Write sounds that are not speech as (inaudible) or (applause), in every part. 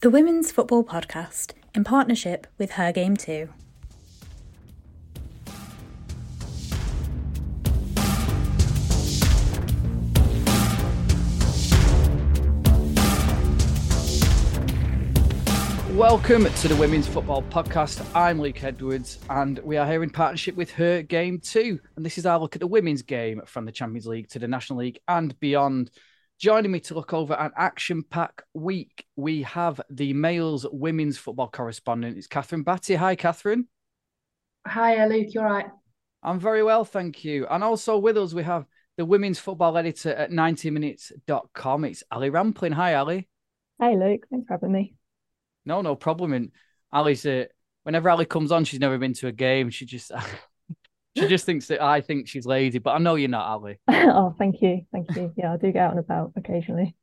The Women's Football Podcast in partnership with Her Game Too. Welcome to the Women's Football Podcast. I'm Luke Edwards, and we are here in partnership with Her Game Too. And this is our look at the women's game from the Champions League to the National League and beyond. Joining me to look over an action pack week, we have the Mail's women's football correspondent. It's Kathryn Batte. Hi, Kathryn. Hi, Luke. You're right. I'm very well, thank you. And also with us, we have the women's football editor at 90minutes.com. It's Ali Rampling. Hi, Ali. Hi, Luke. Thanks for having me. No, no problem. And Ali's, uh, whenever Ali comes on, she's never been to a game. She just (laughs) She just thinks that I think she's lazy, but I know you're not, Ali. (laughs) oh, thank you. Thank you. Yeah, I do get out and about occasionally.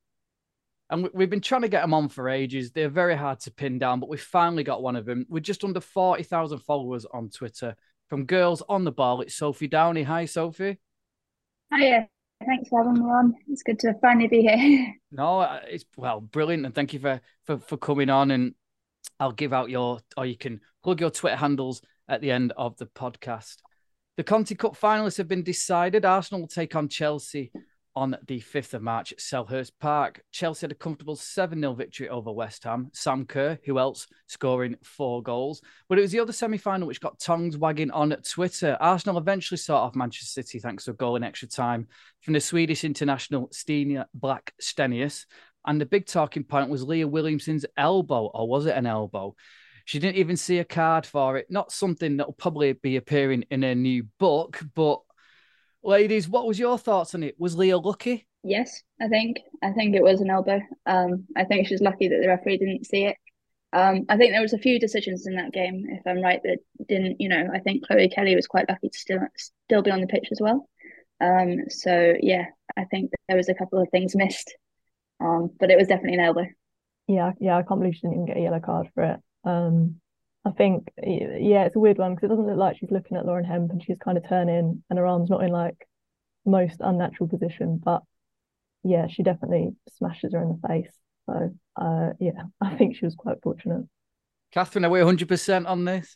And we've been trying to get them on for ages. They're very hard to pin down, but we finally got one of them. We're just under 40,000 followers on Twitter. From Girls on the Ball, it's Sophie Downey. Hi, Sophie. Hiya. Thanks for having me on. It's good to finally be here. (laughs) No, uh, it's well, brilliant. And thank you for, for, for coming on. And I'll give out your, or you can plug your Twitter handles at the end of the podcast. The Conti Cup finalists have been decided. Arsenal will take on Chelsea on the 5th of March at Selhurst Park. Chelsea had a comfortable 7 0 victory over West Ham. Sam Kerr, who else, scoring four goals. But it was the other semi final which got tongues wagging on Twitter. Arsenal eventually saw off Manchester City thanks to a goal in extra time from the Swedish international Stina Blackstenius. And the big talking point was Leah Williamson's elbow, or was it an elbow? She didn't even see a card for it. Not something that'll probably be appearing in a new book, but ladies, what was your thoughts on it? Was Leah lucky? Yes, I think. I think it was an elbow. Um, I think she's lucky that the referee didn't see it. Um, I think there was a few decisions in that game, if I'm right, that didn't. You know, I think Chloe Kelly was quite lucky to still still be on the pitch as well. Um, so yeah, I think there was a couple of things missed, um, but it was definitely an elbow. Yeah, yeah, I can't believe she didn't even get a yellow card for it. Um, I think, yeah, it's a weird one because it doesn't look like she's looking at Lauren Hemp and she's kind of turning and her arm's not in like most unnatural position, but yeah, she definitely smashes her in the face. So, uh, yeah, (laughs) I think she was quite fortunate. Kathryn, are we 100% on this?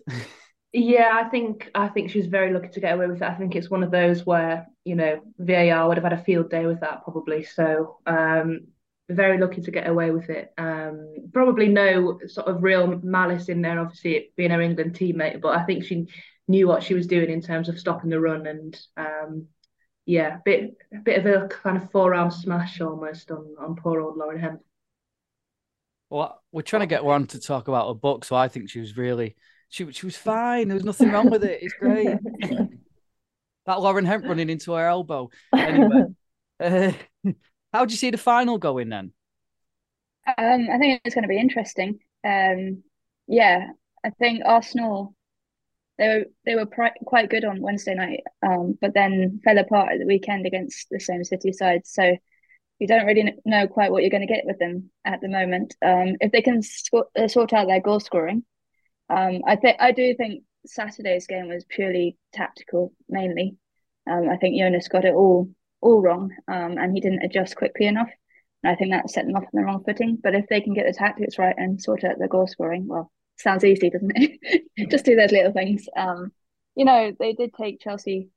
Yeah, I think I think she was very lucky to get away with it. I think it's one of those where you know VAR would have had a field day with that probably. So um, very lucky to get away with it. Um, probably no sort of real malice in there, obviously it being her England teammate, but I think she knew what she was doing in terms of stopping the run and um, yeah, a bit a bit of a kind of forearm smash almost on on poor old Lauren Hemp. Well, we're trying to get one to talk about a book, so I think she was really she she was fine. There was nothing wrong with it. It's great. (laughs) that Lauren Hemp running into her elbow. Anyway. Uh, (laughs) how do you see the final going then? Um, I think it's going to be interesting. Um, yeah, I think Arsenal they were they were quite good on Wednesday night, um, but then fell apart at the weekend against the same City side. So you don't really know quite what you're going to get with them at the moment. Um, if they can sc- uh, sort out their goal scoring, um, I think I do think Saturday's game was purely tactical mainly. Um, I think Jonas got it all all wrong, um, and he didn't adjust quickly enough. And I think that set them off on the wrong footing. But if they can get the tactics right and sort out the goal scoring, well, sounds easy, doesn't it? (laughs) Just do those little things. Um, you know, they did take Chelsea.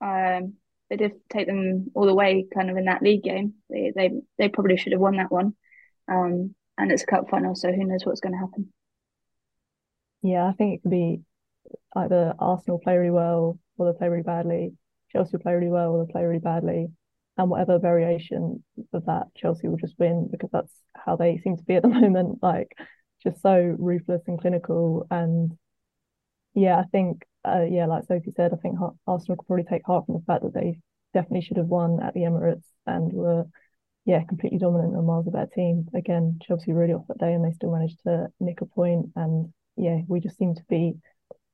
Um, they did take them all the way, kind of in that league game. They they they probably should have won that one. Um, and it's a cup final, so who knows what's going to happen. Yeah, I think it could be either Arsenal play really well or they play really badly. Chelsea will play really well or they play really badly. And whatever variation of that, Chelsea will just win because that's how they seem to be at the (laughs) moment. Like just so ruthless and clinical. And yeah, I think, uh, yeah, like Sophie said, I think Arsenal could probably take heart from the fact that they definitely should have won at the Emirates and were, yeah, completely dominant and miles a better team. Again, Chelsea really off that day and they still managed to nick a point. And yeah, we just seem to be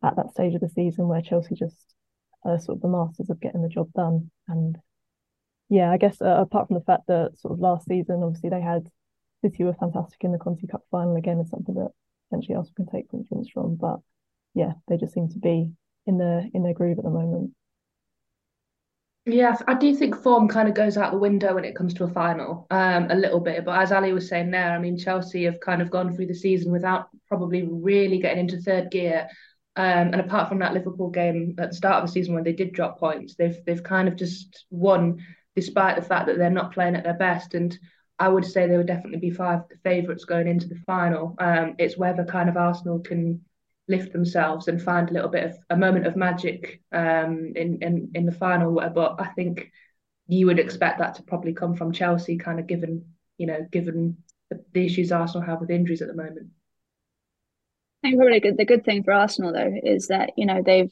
at that stage of the season where Chelsea just uh, sort of the masters of getting the job done. And yeah, I guess uh, apart from the fact that sort of last season, obviously they had City were fantastic in the Conti Cup final again, is something that potentially also can take influence from. But yeah, they just seem to be in their in their groove at the moment. Yes, I do think form kind of goes out the window when it comes to a final, um, a little bit. But as Ali was saying there, I mean, Chelsea have kind of gone through the season without probably really getting into third gear. Um, and apart from that Liverpool game at the start of the season when they did drop points, they've they've kind of just won despite the fact that they're not playing at their best. And I would say they would definitely be five favourites going into the final. Um, it's whether kind of Arsenal can lift themselves and find a little bit of a moment of magic um, in, in in the final. But I think you would expect that to probably come from Chelsea, kind of given you know given the, the issues Arsenal have with injuries at the moment. I think probably the good thing for Arsenal though is that you know they've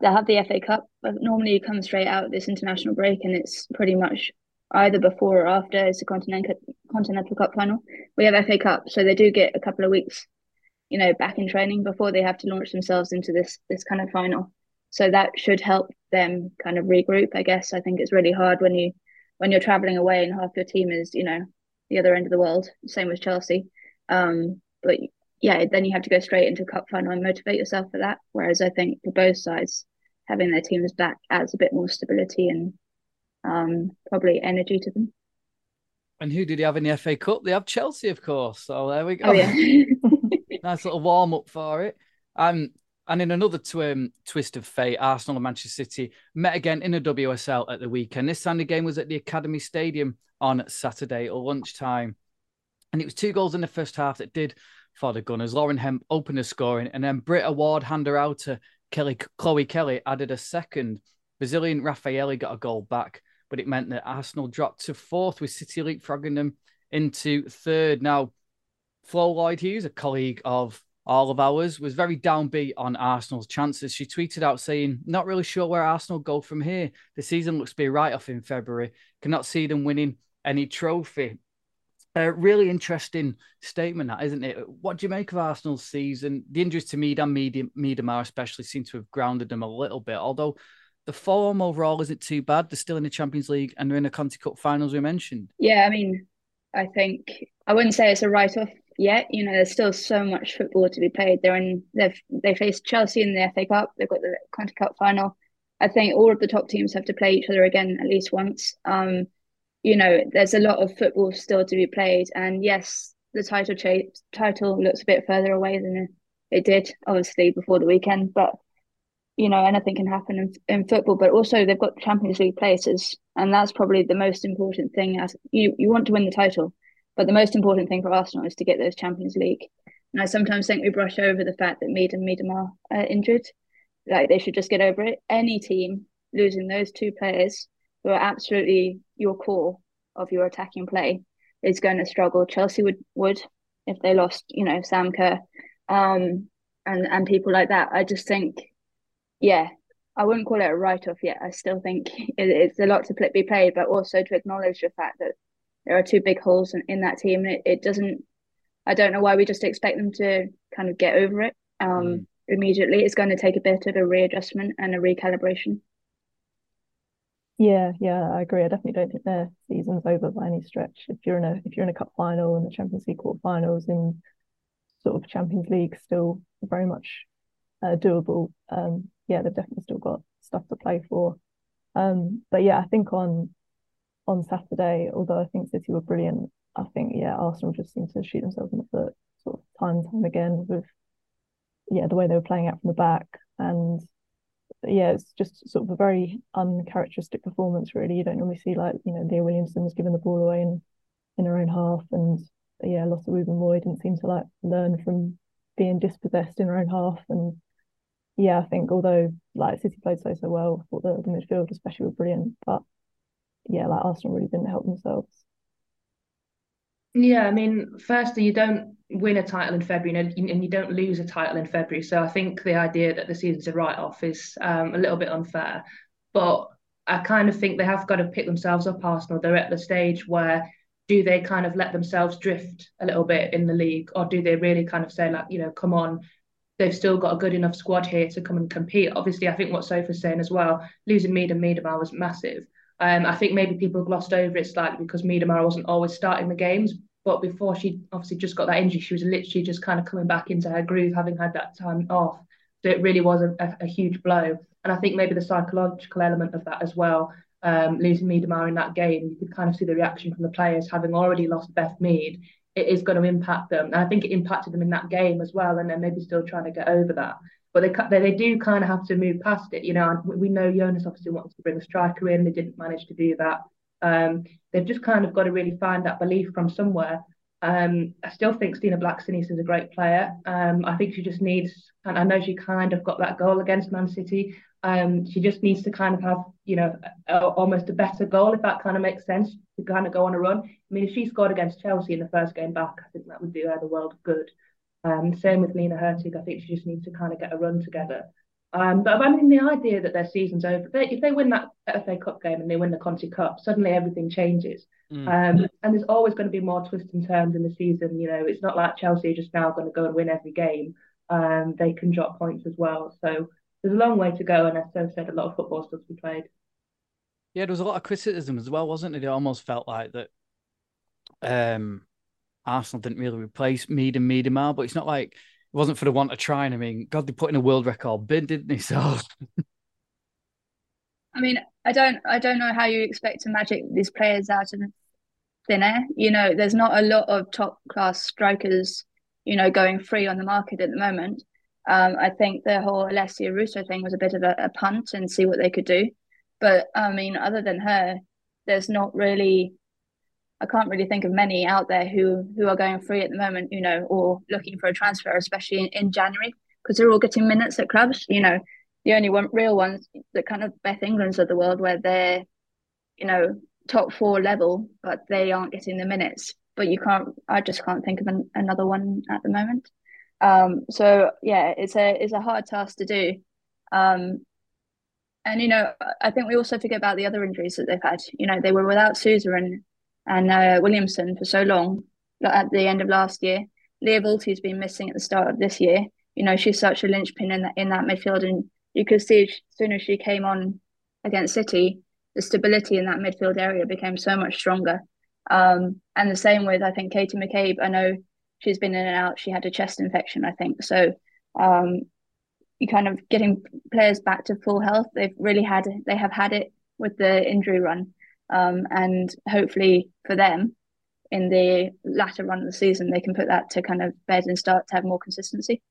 they have the FA Cup, but normally you come straight out this international break and it's pretty much either before or after it's a continental continental cup final. We have FA Cup, so they do get a couple of weeks you know back in training before they have to launch themselves into this this kind of final. So that should help them kind of regroup i guess. I think it's really hard when you when you're traveling away and half your team is you know the other end of the world same with chelsea. Um but yeah then you have to go straight into cup final and motivate yourself for that whereas i think for both sides having their teams back adds a bit more stability and um probably energy to them and who did he have in the FA Cup? They have Chelsea, of course. So there we go. Oh, yeah. (laughs) nice little warm up for it. Um, and in another tw- um, twist of fate, Arsenal and Manchester City met again in a WSL at the weekend. This time the game was at the Academy Stadium on Saturday at lunchtime. And it was two goals in the first half that did for the Gunners. Lauren Hemp opened the scoring, and then Britta Ward handed out to Kelly, Chloe Kelly added a second. Brazilian Rafaelle got a goal back, but it meant that Arsenal dropped to fourth with City leapfrogging them into third. Now, Flo Lloyd Hughes, a colleague of all of ours, was very downbeat on Arsenal's chances. She tweeted out saying, Not really sure where Arsenal go from here. The season looks to be right off in February. Cannot see them winning any trophy. A really interesting statement, that isn't it? What do you make of Arsenal's season? The injuries to Mead and Miedema especially seem to have grounded them a little bit, although the form overall isn't too bad. They're still in the Champions League and they're in the Conti Cup finals we mentioned. Yeah, I mean, I think I wouldn't say it's a write off yet. You know, there's still so much football to be played. They're in they've they faced Chelsea in the FA Cup. They've got the Conti Cup final. I think all of the top teams have to play each other again at least once. Um, you know, there's a lot of football still to be played, and yes, the title cha- title looks a bit further away than it did, obviously, before the weekend. But you know, anything can happen in, in football. But also, they've got Champions League places, and that's probably the most important thing. As you, you want to win the title, but the most important thing for Arsenal is to get those Champions League. And I sometimes think we brush over the fact that Mead and Miedema are injured. Like they should just get over it. Any team losing those two players who are absolutely your core of your attacking play is going to struggle. Chelsea would would if they lost, you know, Sam Kerr, um, and and people like that. I just think, yeah, I wouldn't call it a write off yet. I still think (laughs) it, it's a lot to be played, but also to acknowledge the fact that there are two big holes in, in that team. It, it doesn't. I don't know why we just expect them to kind of get over it um, mm. immediately. It's going to take a bit of a readjustment and a recalibration. Yeah, yeah, I agree. I definitely don't think their season's over by any stretch. If you're in a if you're in a cup final and the Champions League quarterfinals in sort of Champions League, still very much uh, doable. Um, yeah, they've definitely still got stuff to play for. Um, but yeah, I think on on Saturday, although I think City were brilliant, I think yeah, Arsenal just seemed to shoot themselves in the foot sort of time and time again with yeah, the way they were playing out from the back. And yeah, it's just sort of a very uncharacteristic performance really. You don't normally see like, you know, Leah Williamson's giving the ball away in, in her own half and yeah, lots of Wubben-Moy didn't seem to like learn from being dispossessed in her own half and yeah, I think although like City played so so well, I thought the, the midfield especially were brilliant, but yeah, like Arsenal really didn't help themselves. Yeah, I mean, firstly, you don't win a title in February and you don't lose a title in February. So I think the idea that the season's a write off is um, a little bit unfair. But I kind of think they have got to pick themselves up, Arsenal. They're at the stage where do they kind of let themselves drift a little bit in the league or do they really kind of say, like, you know, come on, they've still got a good enough squad here to come and compete? Obviously, I think what Sophie's saying as well, losing Mead and Miedema was massive. Um, I think maybe people glossed over it slightly because Miedema wasn't always starting the games, but before she obviously just got that injury, she was literally just kind of coming back into her groove, having had that time off. So it really was a, a, a huge blow. And I think maybe the psychological element of that as well um, losing Miedema in that game, you could kind of see the reaction from the players having already lost Beth Mead. It is going to impact them, and I think it impacted them in that game as well. And they're maybe still trying to get over that, but they they, they do kind of have to move past it. You know, we know Jonas obviously wants to bring a striker in. They didn't manage to do that. Um, they've just kind of got to really find that belief from somewhere. Um, I still think Stina Blackstenius is a great player. Um, I think she just needs, and I know she kind of got that goal against Man City. Um, she just needs to kind of have, you know, a, almost a better goal, if that kind of makes sense, to kind of go on a run. I mean, if she scored against Chelsea in the first game back, I think that would do her the world good. Um, same with Lina Hurtig. I think she just needs to kind of get a run together. Um, but I mean, the idea that their season's over, if they, if they win that FA Cup game and they win the Conti Cup, suddenly everything changes. Mm. Um, and there's always going to be more twists and turns in the season. You know, it's not like Chelsea are just now going to go and win every game. Um, they can drop points as well. So there's a long way to go, and as Steph said, a lot of football still to be played. Yeah, there was a lot of criticism as well, wasn't it? It almost felt like that. Um, Arsenal didn't really replace Mead and Miedema, but it's not like it wasn't for the want of trying. I mean, God, they put in a world record bid, didn't they? (laughs) So. I mean, I don't, I don't know how you expect to magic these players out of thin air. You know, there's not a lot of top class strikers, you know, going free on the market at the moment. Um, I think the whole Alessia Russo thing was a bit of a, a, punt and see what they could do. But I mean, other than her, there's not really. I can't really think of many out there who who are going free at the moment, you know, or looking for a transfer, especially in, in January, because they're all getting minutes at clubs. You know, the only one real ones, the kind of Beth Englands of the world, where they're, you know, top four level, but they aren't getting the minutes. But you can't. I just can't think of an, another one at the moment. Um, so yeah, it's a it's a hard task to do. Um, and you know, I think we also forget about the other injuries that they've had. You know, they were without Souza and uh, Williamson for so long at the end of last year. Lia Wälti's been missing at the start of this year. You know, she's such a linchpin in that in that midfield, and you could see as soon as she came on against City, the stability in that midfield area became so much stronger. Um, and the same with I think Katie McCabe. I know she's been in and out. She had a chest infection, I think. So um, you kind of getting players back to full health. They've really had they have had it with the injury run, um, and hopefully for them, in the latter run of the season, they can put that to kind of bed and start to have more consistency.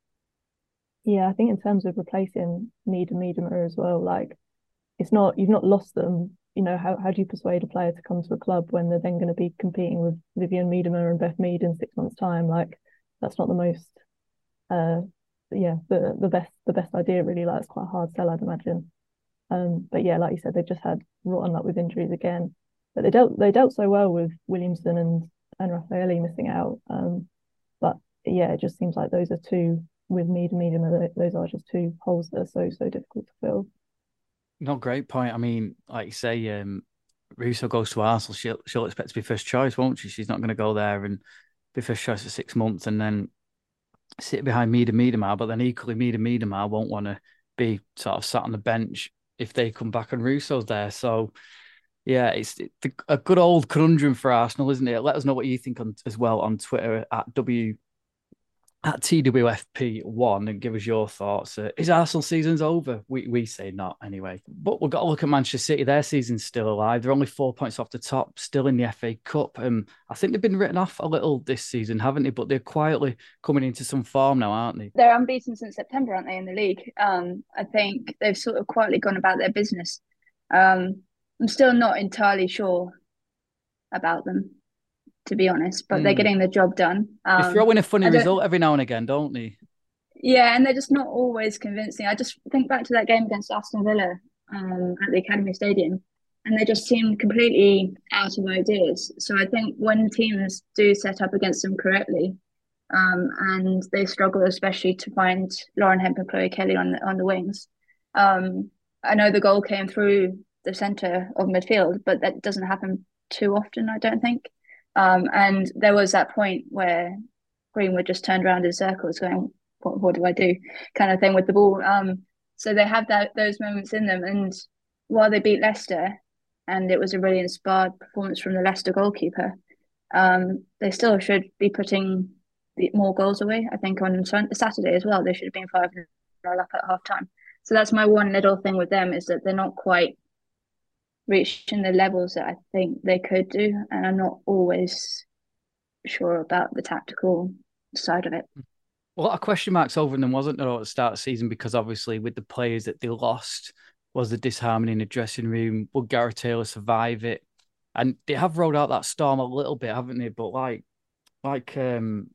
Yeah, I think in terms of replacing Mead and Miedema as well, like it's not you've not lost them you know, how, how do you persuade a player to come to a club when they're then going to be competing with Vivianne Miedema and Beth Mead in six months' time? Like, that's not the most, uh, yeah, the the best the best idea really. Like, it's quite a hard sell, I'd imagine. Um, but yeah, like you said, they just had rotten luck with injuries again. But they dealt they dealt so well with Williamson and and Rafaelle missing out. Um, but yeah, it just seems like those are two with Mead and Miedema. Those are just two holes that are so so difficult to fill. Not great point. I mean, like you say, um, Russo goes to Arsenal. She'll she'll expect to be first choice, won't she? She's not going to go there and be first choice for six months and then sit behind Mida Miedema. But then equally, Mida Miedema won't want to be sort of sat on the bench if they come back and Russo's there. So, yeah, it's, a good old conundrum for Arsenal, isn't it? Let us know what you think on, as well on Twitter at W at TWFP1 and give us your thoughts. Uh, is Arsenal season's over? We we say not anyway. But we've got to look at Manchester City. Their season's still alive. They're only four points off the top, still in the FA Cup. Um, I think they've been written off a little this season, haven't they? But they're quietly coming into some form now, aren't they? They're unbeaten since September, aren't they, in the league? Um, I think they've sort of quietly gone about their business. Um, I'm still not entirely sure about them to be honest, but mm. they're hmm. getting the job done. Um, they throw in a funny result every now and again, don't they? Yeah, and they're just not always convincing. I just think back to that game against Aston Villa um, at the Academy Stadium, and they just seemed completely out of ideas. So I think when teams do set up against them correctly, um, and they struggle especially to find Lauren Hemp and Chloe Kelly on the, on the wings. Um, I know the goal came through the centre of midfield, but that doesn't happen too often, I don't think. Um, and there was that point where Greenwood just turned around in circles, going, "What, what do I do?" kind of thing with the ball. Um, so they have that those moments in them. And while they beat Leicester, and it was a really inspired performance from the Leicester goalkeeper, um, they still should be putting more goals away. I think on Saturday as well, they should have been five 0 up at half time. So that's my one little thing with them is that they're not quite reaching the levels that I think they could do, and I'm not always sure about the tactical side of it. A lot of question marks over them, wasn't there, at the start of the season? Because obviously, with the players that they lost, was the disharmony in the dressing room? Would Gareth Taylor survive it? And they have rolled out that storm a little bit, haven't they? But like, like, um,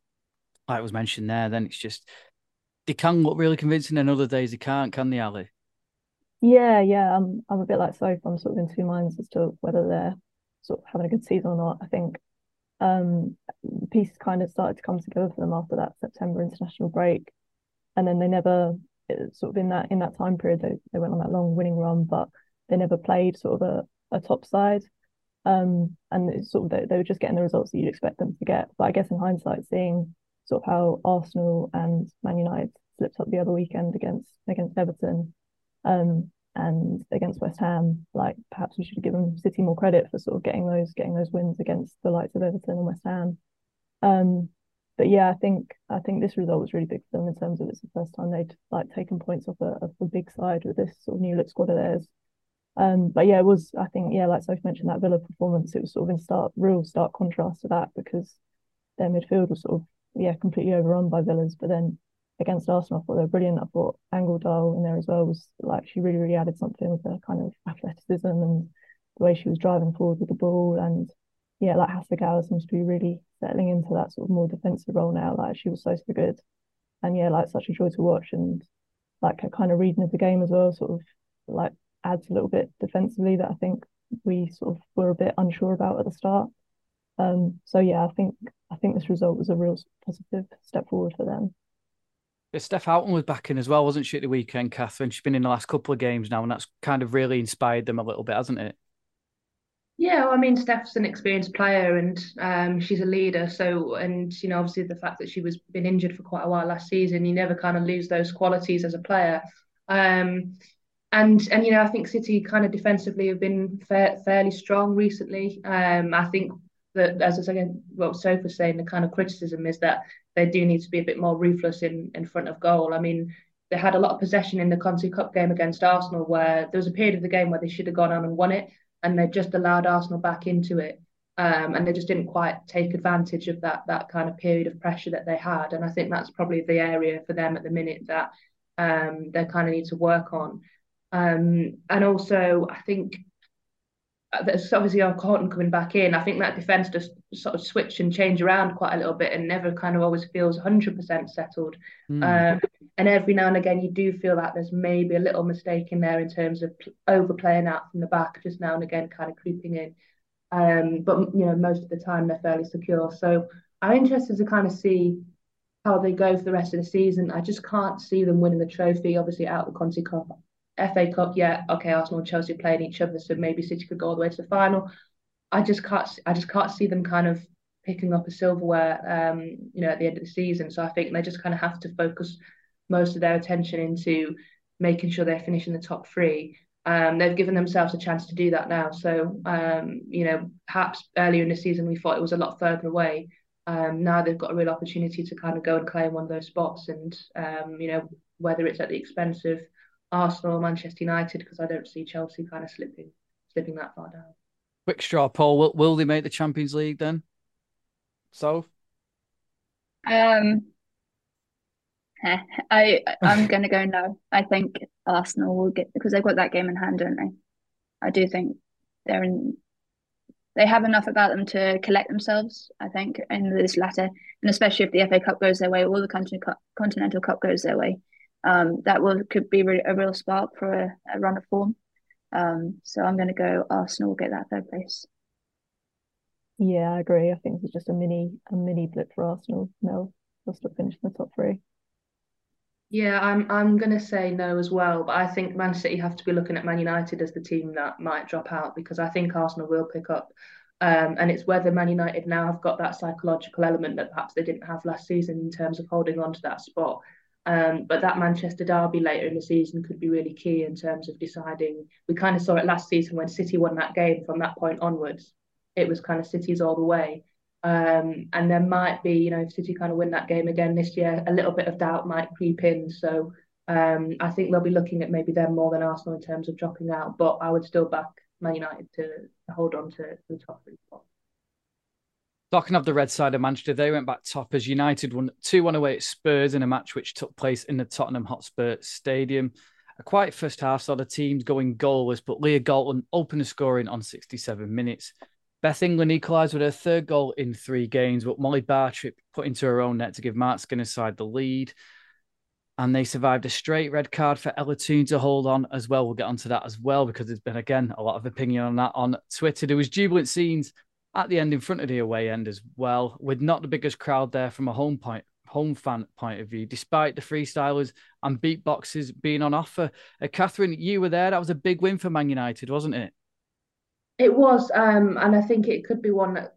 like was mentioned there, then it's just they can look really convincing, and other days they can't, can they, Ali? Yeah, yeah. I'm I'm a bit like Soph. I'm sort of in two minds as to whether they're sort of having a good season or not. I think um pieces kind of started to come together for them after that September international break. And then they never sort of in that in that time period they, they went on that long winning run, but they never played sort of a, a top side. Um and it's sort of they, they were just getting the results that you'd expect them to get. But I guess in hindsight, seeing sort of how Arsenal and Man United slipped up the other weekend against against Everton, um, and against West Ham, like perhaps we should have given City more credit for sort of getting those getting those wins against the likes of Everton and West Ham. Um, but yeah, I think I think this result was really big for them in terms of it's the first time they'd like taken points off a, of a big side with this sort of new look squad of theirs. Um, but yeah, it was I think yeah, like Soph mentioned that Villa performance, it was sort of in stark real stark contrast to that because their midfield was sort of yeah completely overrun by Villas, but then against Arsenal. I thought they were brilliant. I thought Angeldal in there as well was like she really, really added something with her kind of athleticism and the way she was driving forward with the ball. And yeah, like Hasegawa seems to be really settling into that sort of more defensive role now. Like she was so so good. And yeah, like such a joy to watch and like a kind of reading of the game as well, sort of like adds a little bit defensively that I think we sort of were a bit unsure about at the start. Um, so yeah, I think I think this result was a real positive step forward for them. Steph Houghton was back in as well, wasn't she, at the weekend, Kathryn? She's been in the last couple of games now, and that's kind of really inspired them a little bit, hasn't it? Yeah, well, I mean, Steph's an experienced player and um, she's a leader. So, and you know, obviously the fact that she was been injured for quite a while last season, you never kind of lose those qualities as a player. Um, and and you know, I think City kind of defensively have been fairly strong recently. Um, I think that as I said, what Soph was saying, the kind of criticism is that they do need to be a bit more ruthless in, in front of goal. I mean, they had a lot of possession in the Conti Cup game against Arsenal, where there was a period of the game where they should have gone on and won it, and they just allowed Arsenal back into it. Um, and they just didn't quite take advantage of that that kind of period of pressure that they had. And I think that's probably the area for them at the minute that um, they kind of need to work on. Um, and also, I think there's obviously Houghton coming back in. I think that defence just sort of switch and change around quite a little bit and never kind of always feels 100% settled. Mm. Um, and every now and again, you do feel that there's maybe a little mistake in there in terms of overplaying out from the back, just now and again, kind of creeping in. Um, but you know, most of the time they're fairly secure. So I'm interested to kind of see how they go for the rest of the season. I just can't see them winning the trophy. Obviously, out of the Conti Cup, FA Cup, yeah, okay, Arsenal and Chelsea playing each other, so maybe City could go all the way to the final. I just can't, I just can't see them kind of picking up a silverware, um, you know, at the end of the season. So I think they just kind of have to focus most of their attention into making sure they're finishing the top three. Um, they've given themselves a chance to do that now. So, um, you know, perhaps earlier in the season we thought it was a lot further away. Um, now they've got a real opportunity to kind of go and claim one of those spots, and um, you know, whether it's at the expense of Arsenal, Manchester United, because I don't see Chelsea kind of slipping slipping that far down. Quick straw poll: Will, will they make the Champions League then? So, um, (laughs) I I'm gonna go no. I think Arsenal will get because they've got that game in hand, don't they? I do think they're in. They have enough about them to collect themselves. I think in this latter, and especially if the FA Cup goes their way, or the Continental Cup goes their way, um, that will could be a real spark for a, a run of form. Um, so I'm going to go Arsenal will get that third place. Yeah, I agree. I think it's just a mini a mini blip for Arsenal. No, they'll still finish in the top three. Yeah, I'm I'm gonna say no as well, but I think Man City have to be looking at Man United as the team that might drop out because I think Arsenal will pick up. Um, and it's whether Man United now have got that psychological element that perhaps they didn't have last season in terms of holding on to that spot. Um, but that Manchester derby later in the season could be really key in terms of deciding. We kind of saw it last season when City won that game. From that point onwards, it was kind of City's all the way. Um, and there might be, you know, if City kind of win that game again this year, a little bit of doubt might creep in. So um, I think they'll be looking at maybe them more than Arsenal in terms of dropping out. But I would still back Man United to, hold on to, to the top three spots. Talking of the red side of Manchester, they went back top as United won 2 1 away at Spurs in a match which took place in the Tottenham Hotspur Stadium. A quiet first half saw the teams going goalless, but Leah Galton opened the scoring on 67 minutes. Beth England equalised with her third goal in three games, but Molly Bartrip put into her own net to give Mark Skinner's side the lead. And they survived a straight red card for Ella Toone to hold on as well. We'll get onto that as well because there's been, again, a lot of opinion on that on Twitter. There was jubilant scenes at the end in front of the away end as well, with not the biggest crowd there from a home point home fan point of view, despite the freestylers and beatboxes being on offer. Uh, Kathryn, you were there. That was a big win for Man United, wasn't it? It was, um, and I think it could be one that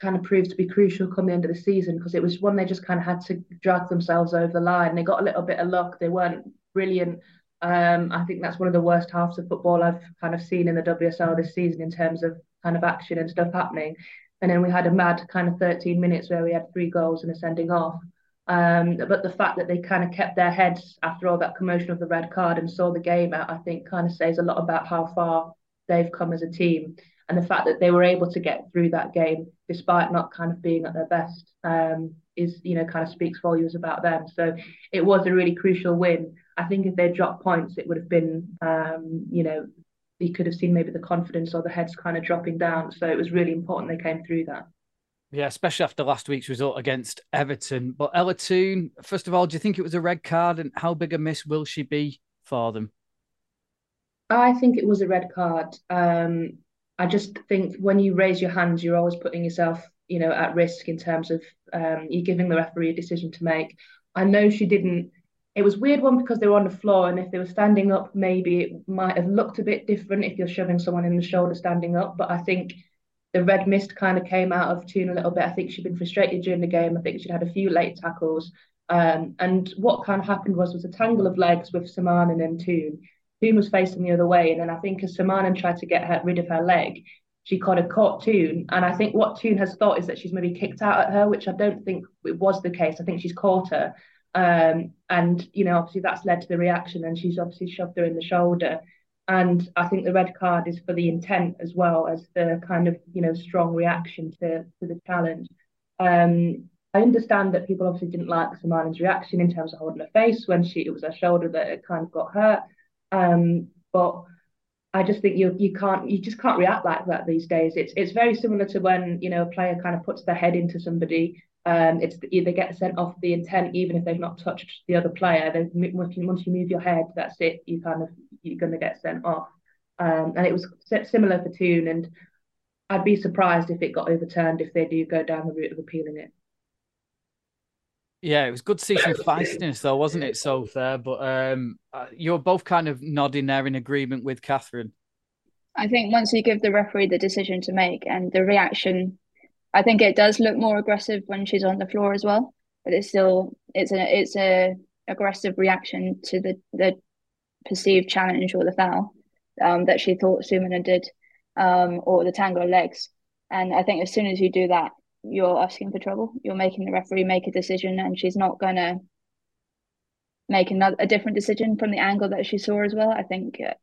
kind of proved to be crucial come the end of the season because it was one they just kind of had to drag themselves over the line. They got a little bit of luck. They weren't brilliant. Um, I think that's one of the worst halves of football I've kind of seen in the WSL this season in terms of kind of action and stuff happening. And then we had a mad kind of 13 minutes where we had three goals and a sending off. Um, but the fact that they kind of kept their heads after all that commotion of the red card and saw the game out, I think kind of says a lot about how far they've come as a team. And the fact that they were able to get through that game despite not kind of being at their best um, is, you know, kind of speaks volumes about them. So it was a really crucial win. I think if they dropped points, it would have been, um, you know, you could have seen maybe the confidence or the heads kind of dropping down. So it was really important they came through that. Yeah, especially after last week's result against Everton. But Ella Toone, first of all, do you think it was a red card and how big a miss will she be for them? I think it was a red card. Um, I just think when you raise your hands, you're always putting yourself, you know, at risk in terms of um, you're giving the referee a decision to make. I know she didn't. It was weird one because they were on the floor, and if they were standing up, maybe it might have looked a bit different if you're shoving someone in the shoulder standing up. But I think the red mist kind of came out of Toone a little bit. I think she'd been frustrated during the game. I think she'd had a few late tackles. Um, and what kind of happened was was a tangle of legs with Summanen and Toone. Toone was facing the other way, and then I think as Summanen tried to get her, rid of her leg, she kind of caught Toone. And I think what Toone has thought is that she's maybe kicked out at her, which I don't think it was the case. I think she's caught her. Um, and you know, obviously that's led to the reaction, and she's obviously shoved her in the shoulder. And I think the red card is for the intent as well as the kind of you know strong reaction to to the challenge. Um, I understand that people obviously didn't like Summanen's reaction in terms of holding her face when she it was her shoulder that it kind of got hurt. Um, but I just think you you can't you just can't react like that these days. It's it's very similar to when you know a player kind of puts their head into somebody. Um, it's they get sent off the intent even if they've not touched the other player. Then once you, once you move your head, that's it. You kind of you're going to get sent off. Um, and it was similar for Toone, and I'd be surprised if it got overturned if they do go down the route of appealing it. Yeah, it was good to see some feistiness, though, wasn't it, so there? But um, uh, you're both kind of nodding there in agreement with Kathryn. I think once you give the referee the decision to make and the reaction, I think it does look more aggressive when she's on the floor as well. But it's still it's a it's a aggressive reaction to the the perceived challenge or the foul um, that she thought Summanen did, um, or the tangle of legs. And I think as soon as you do that, you're asking for trouble. You're making the referee make a decision, and she's not going to make another a different decision from the angle that she saw as well. I think, uh,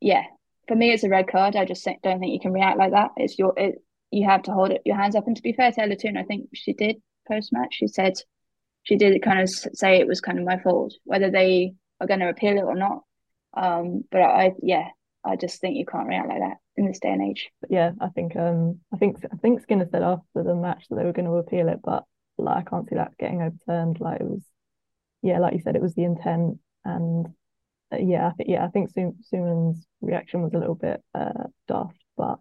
yeah, for me, it's a red card. I just don't think you can react like that. It's your it. You have to hold it, your hands up. And to be fair to Toone, I think she did post match. She said she did kind of say it was kind of my fault. Whether they are going to appeal it or not, um, but I, yeah, I just think you can't react like that in this day and age. Yeah, I think um I think I think Skinner said after the match that they were going to appeal it, but like I can't see that getting overturned. Like it was, yeah, like you said, it was the intent, and uh, yeah, I think yeah, I think Summanen's reaction was a little bit uh, daft, but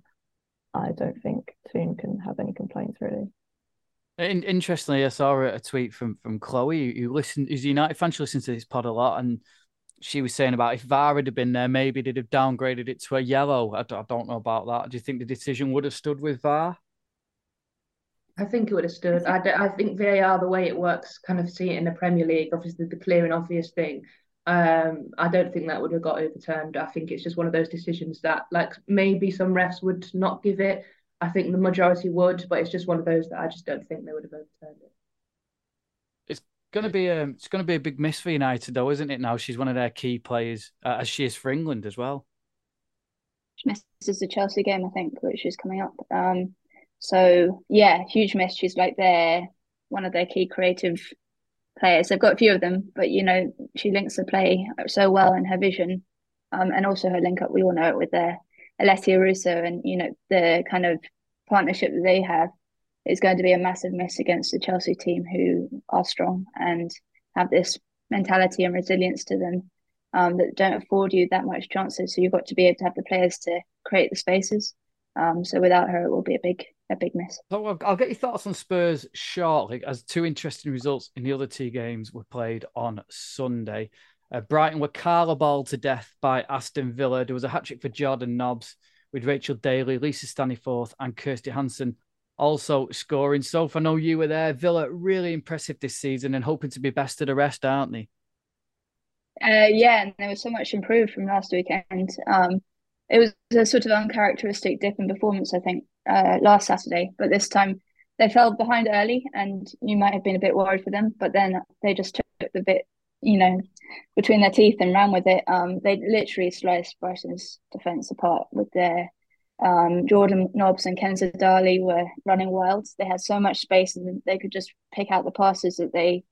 I don't think Toone can have any complaints really. In, interestingly, I saw a tweet from from Chloe, who listened, who's a United fan. She listens to this pod a lot, and she was saying about if VAR had been there, maybe they'd have downgraded it to a yellow. I, I don't know about that. Do you think the decision would have stood with VAR? I think it would have stood. I, I think VAR, the way it works, kind of see it in the Premier League, obviously the clear and obvious thing. Um, I don't think that would have got overturned. I think it's just one of those decisions that, like, maybe some refs would not give it. I think the majority would, but it's just one of those that I just don't think they would have overturned it It's going to be a it's going to be a big miss for United, though, isn't it? Now she's one of their key players, uh, as she is for England as well. she misses the Chelsea game, I think, which is coming up. Um, so yeah, huge miss. She's like their one of their key creative players. They've got a few of them, but you know she links the play so well in her vision, um, and also her link up. We all know it with their Alessia Russo, and you know the kind of partnership that they have is going to be a massive miss against the Chelsea team, who are strong and have this mentality and resilience to them um, that don't afford you that much chances. So you've got to be able to have the players to create the spaces. Um, so without her, it will be a big a big miss. So I'll get your thoughts on Spurs shortly, as two interesting results in the other two games were played on Sunday. Uh, Brighton were carballed to death by Aston Villa. There was a hat trick for Jordan Nobbs with Rachel Daly, Lisa Staniforth, and Kirsty Hanson also scoring. So I know you were there. Villa really impressive this season and hoping to be best of the rest, aren't they? Uh, yeah, and they were so much improved from last weekend. Um, it was a sort of uncharacteristic dip in performance, I think, uh, last Saturday, but this time they fell behind early, and you might have been a bit worried for them. But then they just took the bit, you know, between their teeth and ran with it. Um, they literally sliced Brighton's defense apart with their um, Jordan Nobbs and Kenza Dali were running wild. They had so much space, and they could just pick out the passes that they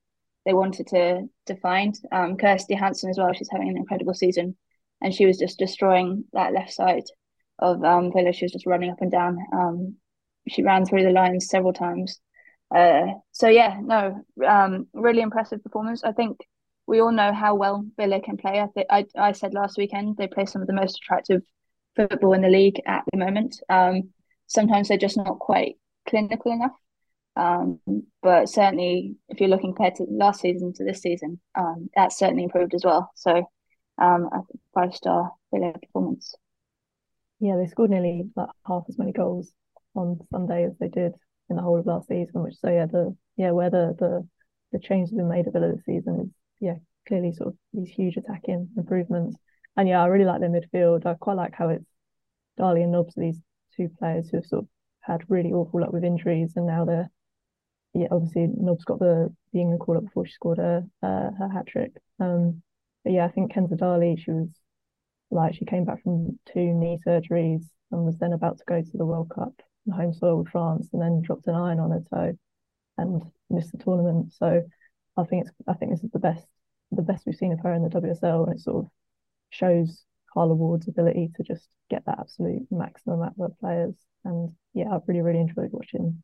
they wanted to to find. Um, Kirsty Hanson as well. She's having an incredible season, and she was just destroying that left side of um, Villa. She was just running up and down. Um, she ran through the lines several times. Uh, so yeah, no, um, really impressive performance. I think we all know how well Villa can play. I I I said last weekend they play some of the most attractive football in the league at the moment. Um, sometimes they're just not quite clinical enough. Um, but certainly, if you're looking compared to last season to this season, um, that's certainly improved as well. So, um, a five star Villa performance. Yeah, they scored nearly like half as many goals on Sunday as they did in the whole of last season. Which so yeah, the yeah where the the the changes have been made at of the season is yeah clearly sort of these huge attacking improvements. And yeah, I really like their midfield. I quite like how it's Dali and Nobbs, these two players who have sort of had really awful luck with injuries, and now they're yeah, obviously Nobbs got the the England call up before she scored her uh, her hat trick. Um, but yeah, I think Kenza Dali, she was like she came back from two knee surgeries and was then about to go to the World Cup in home soil with France, and then dropped an iron on her toe and missed the tournament. So I think it's I think this is the best the best we've seen of her in the WSL, and it sort of shows Carla Ward's ability to just get that absolute maximum out of her players. And yeah, I've really really enjoyed watching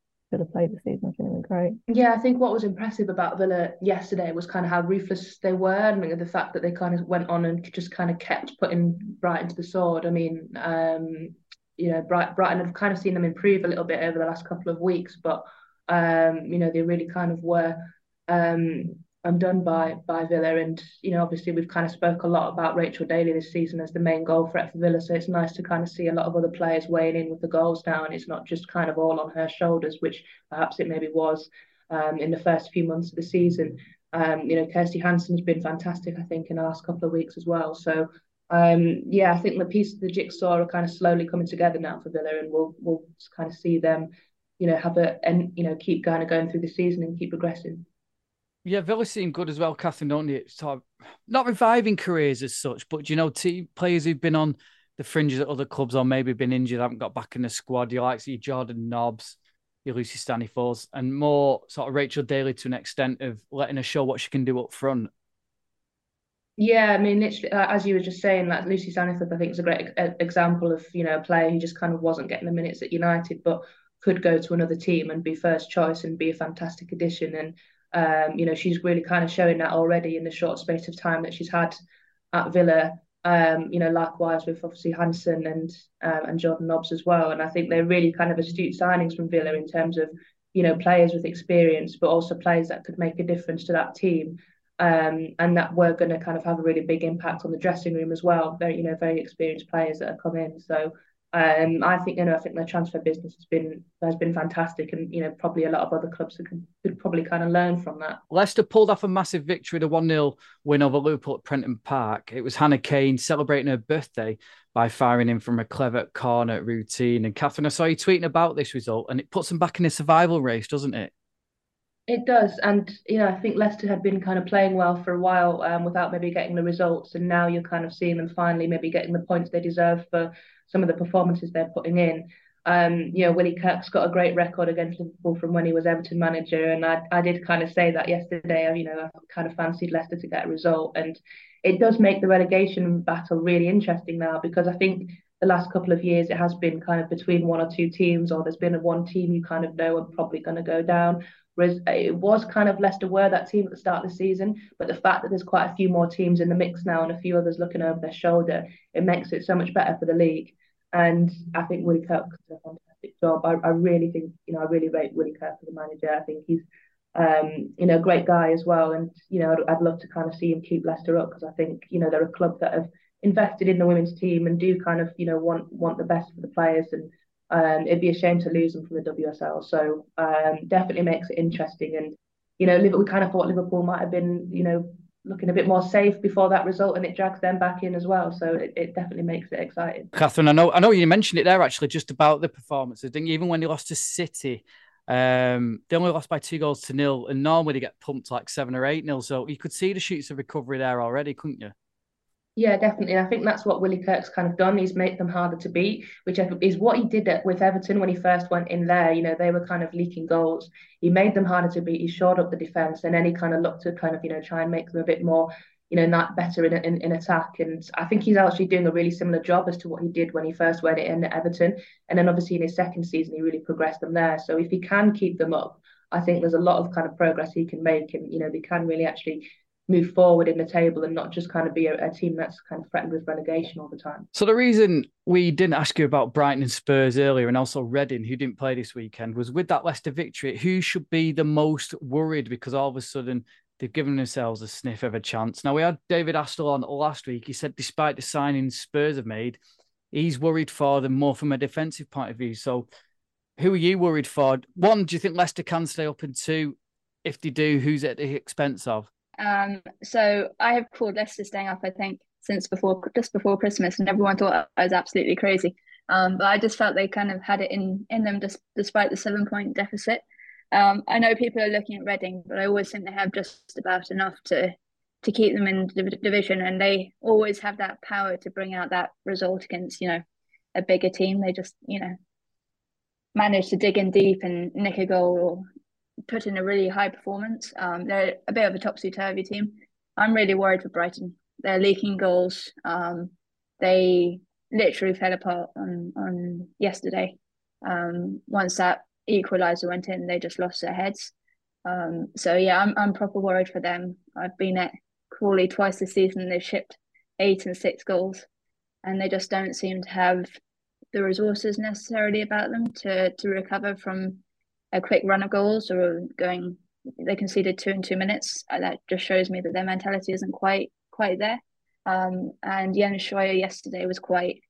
play this season. I think they were great. Yeah, I think what was impressive about Villa yesterday was kind of how ruthless they were, and the fact that they kind of went on and just kind of kept putting Brighton to the sword. I mean, um, you know, Bright, Brighton have kind of seen them improve a little bit over the last couple of weeks, but um, you know, they really kind of were um, undone by by Villa. And you know, obviously we've kind of spoke a lot about Rachel Daly this season as the main goal threat for Villa. So it's nice to kind of see a lot of other players weighing in with the goals now, and it's not just kind of all on her shoulders, which perhaps it maybe was um, in the first few months of the season. Um, you know, Kirsty Hanson's been fantastic, I think, in the last couple of weeks as well. So um, yeah, I think the pieces of the jigsaw are kind of slowly coming together now for Villa, and we'll we'll kind of see them, you know, have a and you know keep kind of going through the season and keep progressing. Yeah, Villa seem good as well, Kathryn, don't they? Sort of, not reviving careers as such, but you know, team players who've been on the fringes at other clubs or maybe been injured, haven't got back in the squad. You like see Jordan Nobbs, your Lucy Staniforth, and more sort of Rachel Daly to an extent of letting her show what she can do up front. Yeah, I mean, literally, uh, as you were just saying, like Lucy Staniforth, I think is a great example of you know a player who just kind of wasn't getting the minutes at United, but could go to another team and be first choice and be a fantastic addition. And um, you know, she's really kind of showing that already in the short space of time that she's had at Villa. Um, you know, likewise with obviously Hanson and um, and Jordan Nobbs as well. And I think they're really kind of astute signings from Villa in terms of, you know, players with experience, but also players that could make a difference to that team. Um, and that we're going to kind of have a really big impact on the dressing room as well. Very, you know, very experienced players that have come in. So um, I think you know I think the transfer business has been has been fantastic, and you know probably a lot of other clubs could, could probably kind of learn from that. Leicester pulled off a massive victory, the one 0 win over Liverpool at Prenton Park. It was Hannah Cain celebrating her birthday by firing in from a clever corner routine. And Kathryn, I saw you tweeting about this result, and it puts them back in the survival race, doesn't it? It does, and you know, I think Leicester had been kind of playing well for a while um, without maybe getting the results, and now you're kind of seeing them finally maybe getting the points they deserve for some of the performances they're putting in. Um, you know, Willie Kirk's got a great record against Liverpool from when he was Everton manager, and I, I did kind of say that yesterday. You know, I kind of fancied Leicester to get a result, and it does make the relegation battle really interesting now because I think the last couple of years it has been kind of between one or two teams, or there's been a one team you kind of know are probably going to go down. Whereas it was kind of Leicester were that team at the start of the season, but the fact that there's quite a few more teams in the mix now and a few others looking over their shoulder, it makes it so much better for the league. And I think Willie Kirk does a fantastic job. I, I really think, you know, I really rate Willie Kirk as a manager. I think he's, um, you know, a great guy as well. And, you know, I'd, I'd love to kind of see him keep Leicester up because I think, you know, they're a club that have invested in the women's team and do kind of, you know, want want the best for the players and um, it'd be a shame to lose them from the WSL. So um, definitely makes it interesting. And you know, we kind of thought Liverpool might have been, you know, looking a bit more safe before that result, and it drags them back in as well. So it, it definitely makes it exciting. Kathryn, I know, I know you mentioned it there actually, just about the performances. Didn't you? Even when they lost to City, um, they only lost by two goals to nil, and normally they get pumped like seven or eight nil. So you could see the shoots of recovery there already, couldn't you? Yeah, definitely. I think that's what Willie Kirk's kind of done. He's made them harder to beat, which is what he did with Everton when he first went in there. You know, they were kind of leaking goals. He made them harder to beat. He shored up the defense, and then he kind of looked to kind of you know try and make them a bit more you know not better in, in in attack. And I think he's actually doing a really similar job as to what he did when he first went in at Everton. And then obviously in his second season, he really progressed them there. So if he can keep them up, I think there's a lot of kind of progress he can make, and you know they can really actually move forward in the table and not just kind of be a, a, team that's kind of threatened with relegation all the time. So the reason we didn't ask you about Brighton and Spurs earlier and also Reading, who didn't play this weekend, was with that Leicester victory, who should be the most worried because all of a sudden they've given themselves a sniff of a chance. Now we had David Astle on last week. He said despite the signings Spurs have made, he's worried for them more from a defensive point of view. So who are you worried for? One, do you think Leicester can stay up? And two, if they do, who's at the expense of? Um, so I have called Leicester staying up, I think, since before just before Christmas, and everyone thought I was absolutely crazy. Um, but I just felt they kind of had it in in them, just, despite the seven point deficit. Um, I know people are looking at Reading, but I always think they have just about enough to to keep them in the division, and they always have that power to bring out that result against you know a bigger team. They just you know manage to dig in deep and nick a goal or put in a really high performance. Um, they're a bit of a topsy turvy team. I'm really worried for Brighton. They're leaking goals. Um, they literally fell apart on on yesterday. Um, once that equaliser went in, they just lost their heads. Um, so yeah, I'm I'm proper worried for them. I've been at Crawley twice this season. They've shipped eight and six goals, and they just don't seem to have the resources necessarily about them to to recover from a quick run of goals or going they conceded two in two minutes. Uh, that just shows me that their mentality isn't quite quite there. Um, and Jens Scheuer yesterday was quite.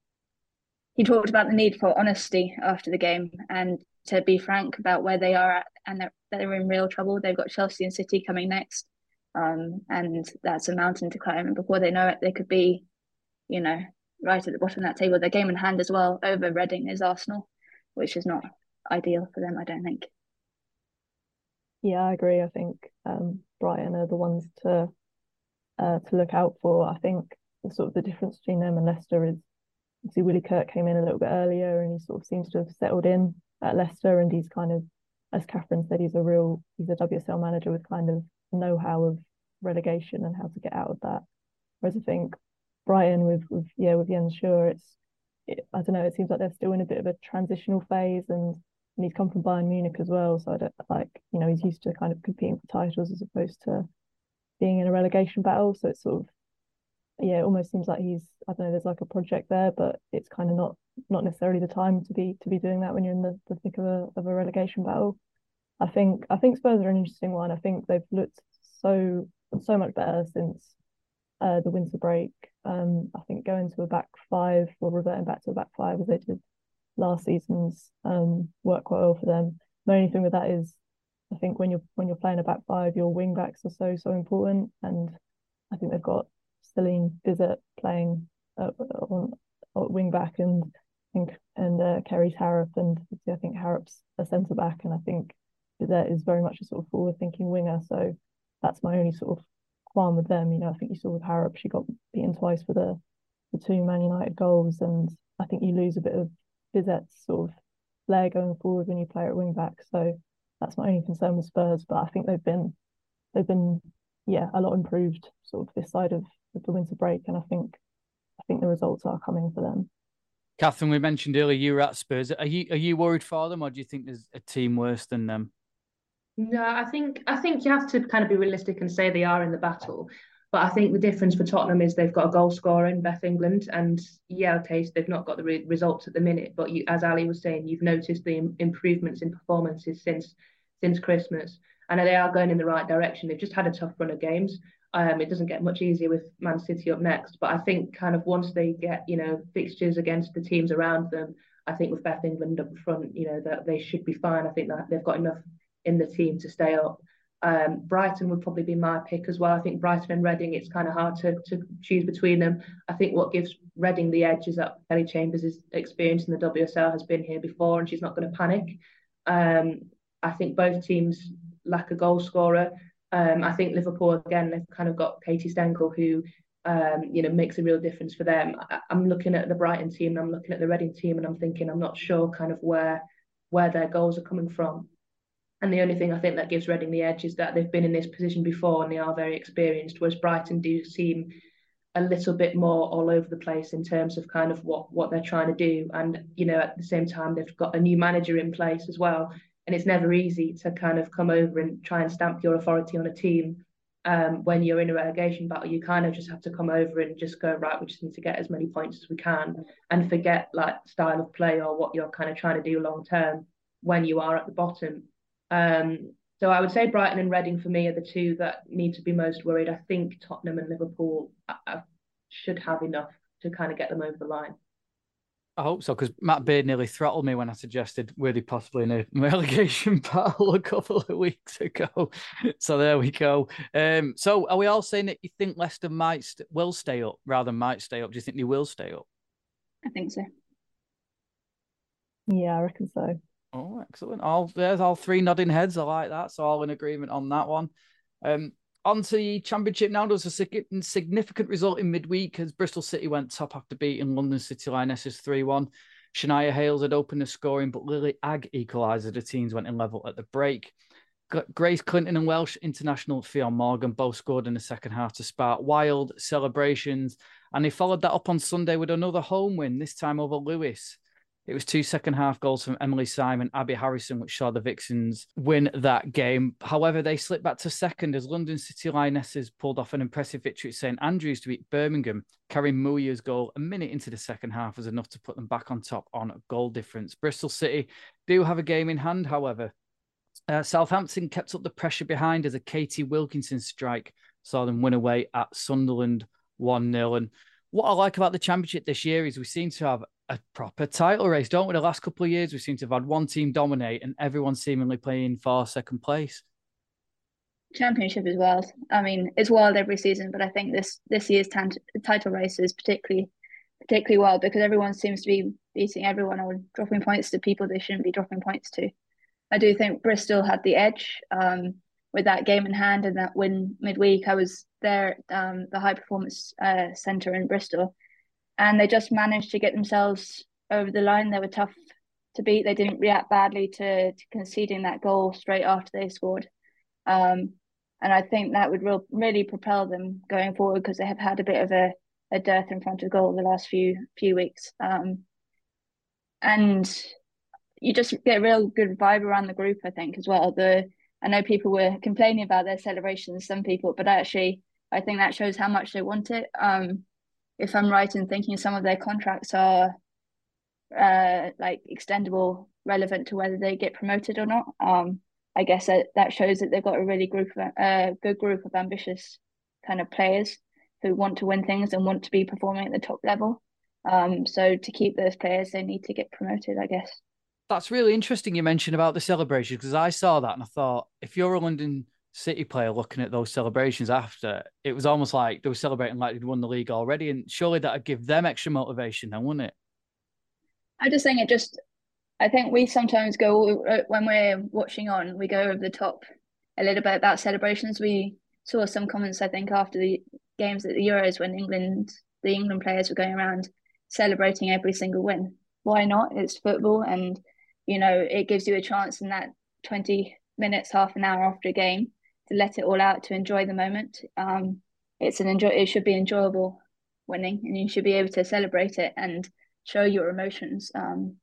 He talked about the need for honesty after the game and to be frank about where they are at and that they're in real trouble. They've got Chelsea and City coming next, um, and that's a mountain to climb. And before they know it, they could be, you know, right at the bottom of that table. Their game in hand as well over Reading is Arsenal, which is not ideal for them, I don't think. Yeah, I agree. I think um, Brighton are the ones to uh, to look out for. I think sort of the difference between them and Leicester is see Willie Kirk came in a little bit earlier and he sort of seems to have settled in at Leicester and he's kind of as Kathryn said, he's a real he's a WSL manager with kind of know-how of relegation and how to get out of that. Whereas I think Brighton with with yeah with Jens Scheuer, it's it, I don't know. It seems like they're still in a bit of a transitional phase, and and he's come from Bayern Munich as well. So I don't like, you know, he's used to kind of competing for titles as opposed to being in a relegation battle. So it's sort of, yeah, it almost seems like he's, I don't know, there's like a project there, but it's kind of not not necessarily the time to be to be doing that when you're in the, the thick of a of a relegation battle. I think I think Spurs are an interesting one. I think they've looked so so much better since uh, the winter break. Um, I think going to a back five or reverting back to a back five as they did last season's um, work quite well for them. The only thing with that is, I think when you're when you're playing a back five, your wing backs are so so important, and I think they've got Celin Bizet playing uh, on, on wing back and and, and uh, Kerry Harrop, and I think Harrop's a centre back, and I think That is very much a sort of forward-thinking winger. So that's my only sort of qualm with them. You know, I think you saw with Harrop, she got beaten twice for the the two Man United goals, and I think you lose a bit of Bizet's sort of flair going forward when you play at wing back. So that's my only concern with Spurs. But I think they've been they've been yeah a lot improved sort of this side of, of the winter break, and I think I think the results are coming for them. Kathryn, we mentioned earlier you were at Spurs. Are you are you worried for them, or do you think there's a team worse than them? No, I think I think you have to kind of be realistic and say they are in the battle. But I think the difference for Tottenham is they've got a goal scorer in Beth England, and yeah, okay, they've not got the re- results at the minute. But you, as Ali was saying, you've noticed the improvements in performances since since Christmas, and they are going in the right direction. They've just had a tough run of games. Um, it doesn't get much easier with Man City up next, but I think kind of once they get you know fixtures against the teams around them, I think with Beth England up front, you know that they should be fine. I think that they've got enough in the team to stay up. Um, Brighton would probably be my pick as well. I think Brighton and Reading, it's kind of hard to, to choose between them. I think what gives Reading the edge is that Kelly Chambers' experience in the WSL has been here before and she's not going to panic. Um, I think both teams lack a goal scorer. Um, I think Liverpool, again, they've kind of got Katie Stengel, who um, you know, makes a real difference for them. I, am looking at the Brighton team and I'm looking at the Reading team and I'm thinking I'm not sure kind of where where their goals are coming from. And the only thing I think that gives Reading the edge is that they've been in this position before and they are very experienced, whereas Brighton do seem a little bit more all over the place in terms of kind of what what they're trying to do. And you know, at the same time, they've got a new manager in place as well. And it's never easy to kind of come over and try and stamp your authority on a team um, when you're in a relegation battle. You kind of just have to come over and just go right. We just need to get as many points as we can, and forget like style of play or what you're kind of trying to do long term when you are at the bottom. Um, so I would say Brighton and Reading for me are the two that need to be most worried. I think Tottenham and Liverpool uh, should have enough to kind of get them over the line. I hope so, because Matt Beard nearly throttled me when I suggested were they possibly in a (laughs) relegation battle a couple of weeks ago. (laughs) So there we go. Um, so are we all saying that you think Leicester might st- will stay up rather than might stay up? Do you think they will stay up? I think so. Yeah, I reckon so. Oh, excellent. All there's all three nodding heads. I like that. So all in agreement on that one. Um, on to the championship now. There was a significant result in midweek as Bristol City went top after beating London City Lionesses 3 1. Shania Hales had opened the scoring, but Lily Ag equalised. The teams went in level at the break. Grace Clinton and Welsh international Ffion Morgan both scored in the second half to spark wild celebrations. And they followed that up on Sunday with another home win, this time over Lewes. It was two second half goals from Emily Simon, Abby Harrison, which saw the Vixens win that game. However, they slipped back to second as London City Lionesses pulled off an impressive victory at St Andrews to beat Birmingham. Karim Muya's goal a minute into the second half was enough to put them back on top on a goal difference. Bristol City do have a game in hand, however. Uh, Southampton kept up the pressure behind as a Katie Wilkinson strike saw them win away at Sunderland 1 0. And what I like about the championship this year is we seem to have a proper title race, don't we? The last couple of years, we seem to have had one team dominate and everyone seemingly playing for second place. Championship is wild. I mean, it's wild every season, but I think this this year's t- title race is particularly particularly wild because everyone seems to be beating everyone or dropping points to people they shouldn't be dropping points to. I do think Bristol had the edge um, with that game in hand and that win midweek. I was there um, the high performance uh, centre in Bristol, and they just managed to get themselves over the line. They were tough to beat. They didn't react badly to, to conceding that goal straight after they scored. Um, and I think that would real, really propel them going forward because they have had a bit of a, a dearth in front of goal the last few few weeks. Um, and you just get a real good vibe around the group, I think, as well. The I know people were complaining about their celebrations, some people, but actually I think that shows how much they want it. Um, if I'm right in thinking some of their contracts are uh, like extendable, relevant to whether they get promoted or not. Um, I guess that, that shows that they've got a really group of uh, good group of ambitious kind of players who want to win things and want to be performing at the top level. Um, so to keep those players, they need to get promoted, I guess. That's really interesting. You mentioned about the celebration because I saw that and I thought, if you're a London City player looking at those celebrations after, it was almost like they were celebrating like they'd won the league already. And surely that'd give them extra motivation then, wouldn't it? I just think it just I think we sometimes go uh, when we're watching on, we go over the top a little bit about celebrations. We saw some comments, I think, after the games at the Euros when England, the England players were going around celebrating every single win. Why not? It's football, and you know it gives you a chance in that twenty minutes, half an hour after a game let it all out to enjoy the moment. Um, it's an enjoy. It should be enjoyable winning, and you should be able to celebrate it and show your emotions. Um,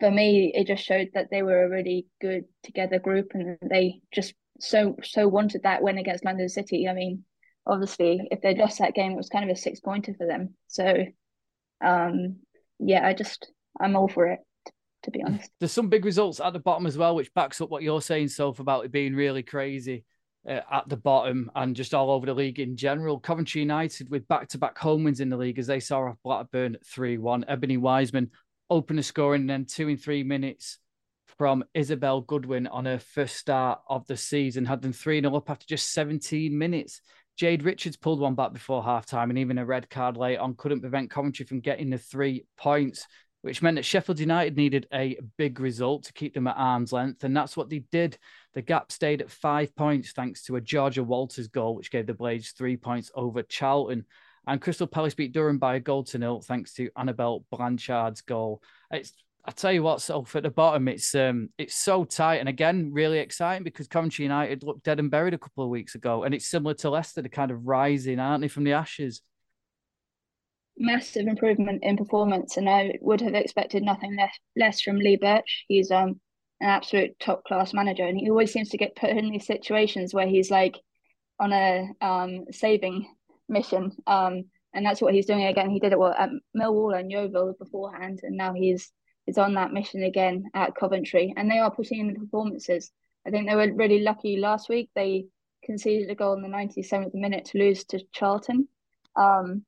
for me, it just showed that they were a really good together group, and they just so so wanted that win against London City. I mean, obviously, if they lost that game, it was kind of a six pointer for them. So, um, yeah, I just I'm all for it. To be honest, there's some big results at the bottom as well, which backs up what you're saying, Soph, about it being really crazy. Uh, at the bottom and just all over the league in general. Coventry United with back to back home wins in the league as they saw off Blackburn 3 1. Ebony Wiseman open the scoring and then two in three minutes from Isabel Goodwin on her first start of the season, had them 3 0 up after just 17 minutes. Jade Richards pulled one back before half time and even a red card late on couldn't prevent Coventry from getting the three points, which meant that Sheffield United needed a big result to keep them at arm's length. And that's what they did. The gap stayed at five points thanks to a Georgia Walters goal, which gave the Blades three points over Charlton. And Crystal Palace beat Durham by a goal to nil thanks to Annabelle Blanchard's goal. It's I tell you what, so at the bottom, it's um it's so tight and again really exciting because Coventry United looked dead and buried a couple of weeks ago, and it's similar to Leicester, the kind of rising, aren't they, from the ashes? Massive improvement in performance, and I would have expected nothing less less from Lee Burch. He's um an absolute top class manager, and he always seems to get put in these situations where he's like on a um, saving mission. Um, and that's what he's doing again. He did it well, at Millwall and Yeovil beforehand, and now he's is on that mission again at Coventry. And they are putting in the performances. I think they were really lucky last week. They conceded a goal in the 97th minute to lose to Charlton. Um,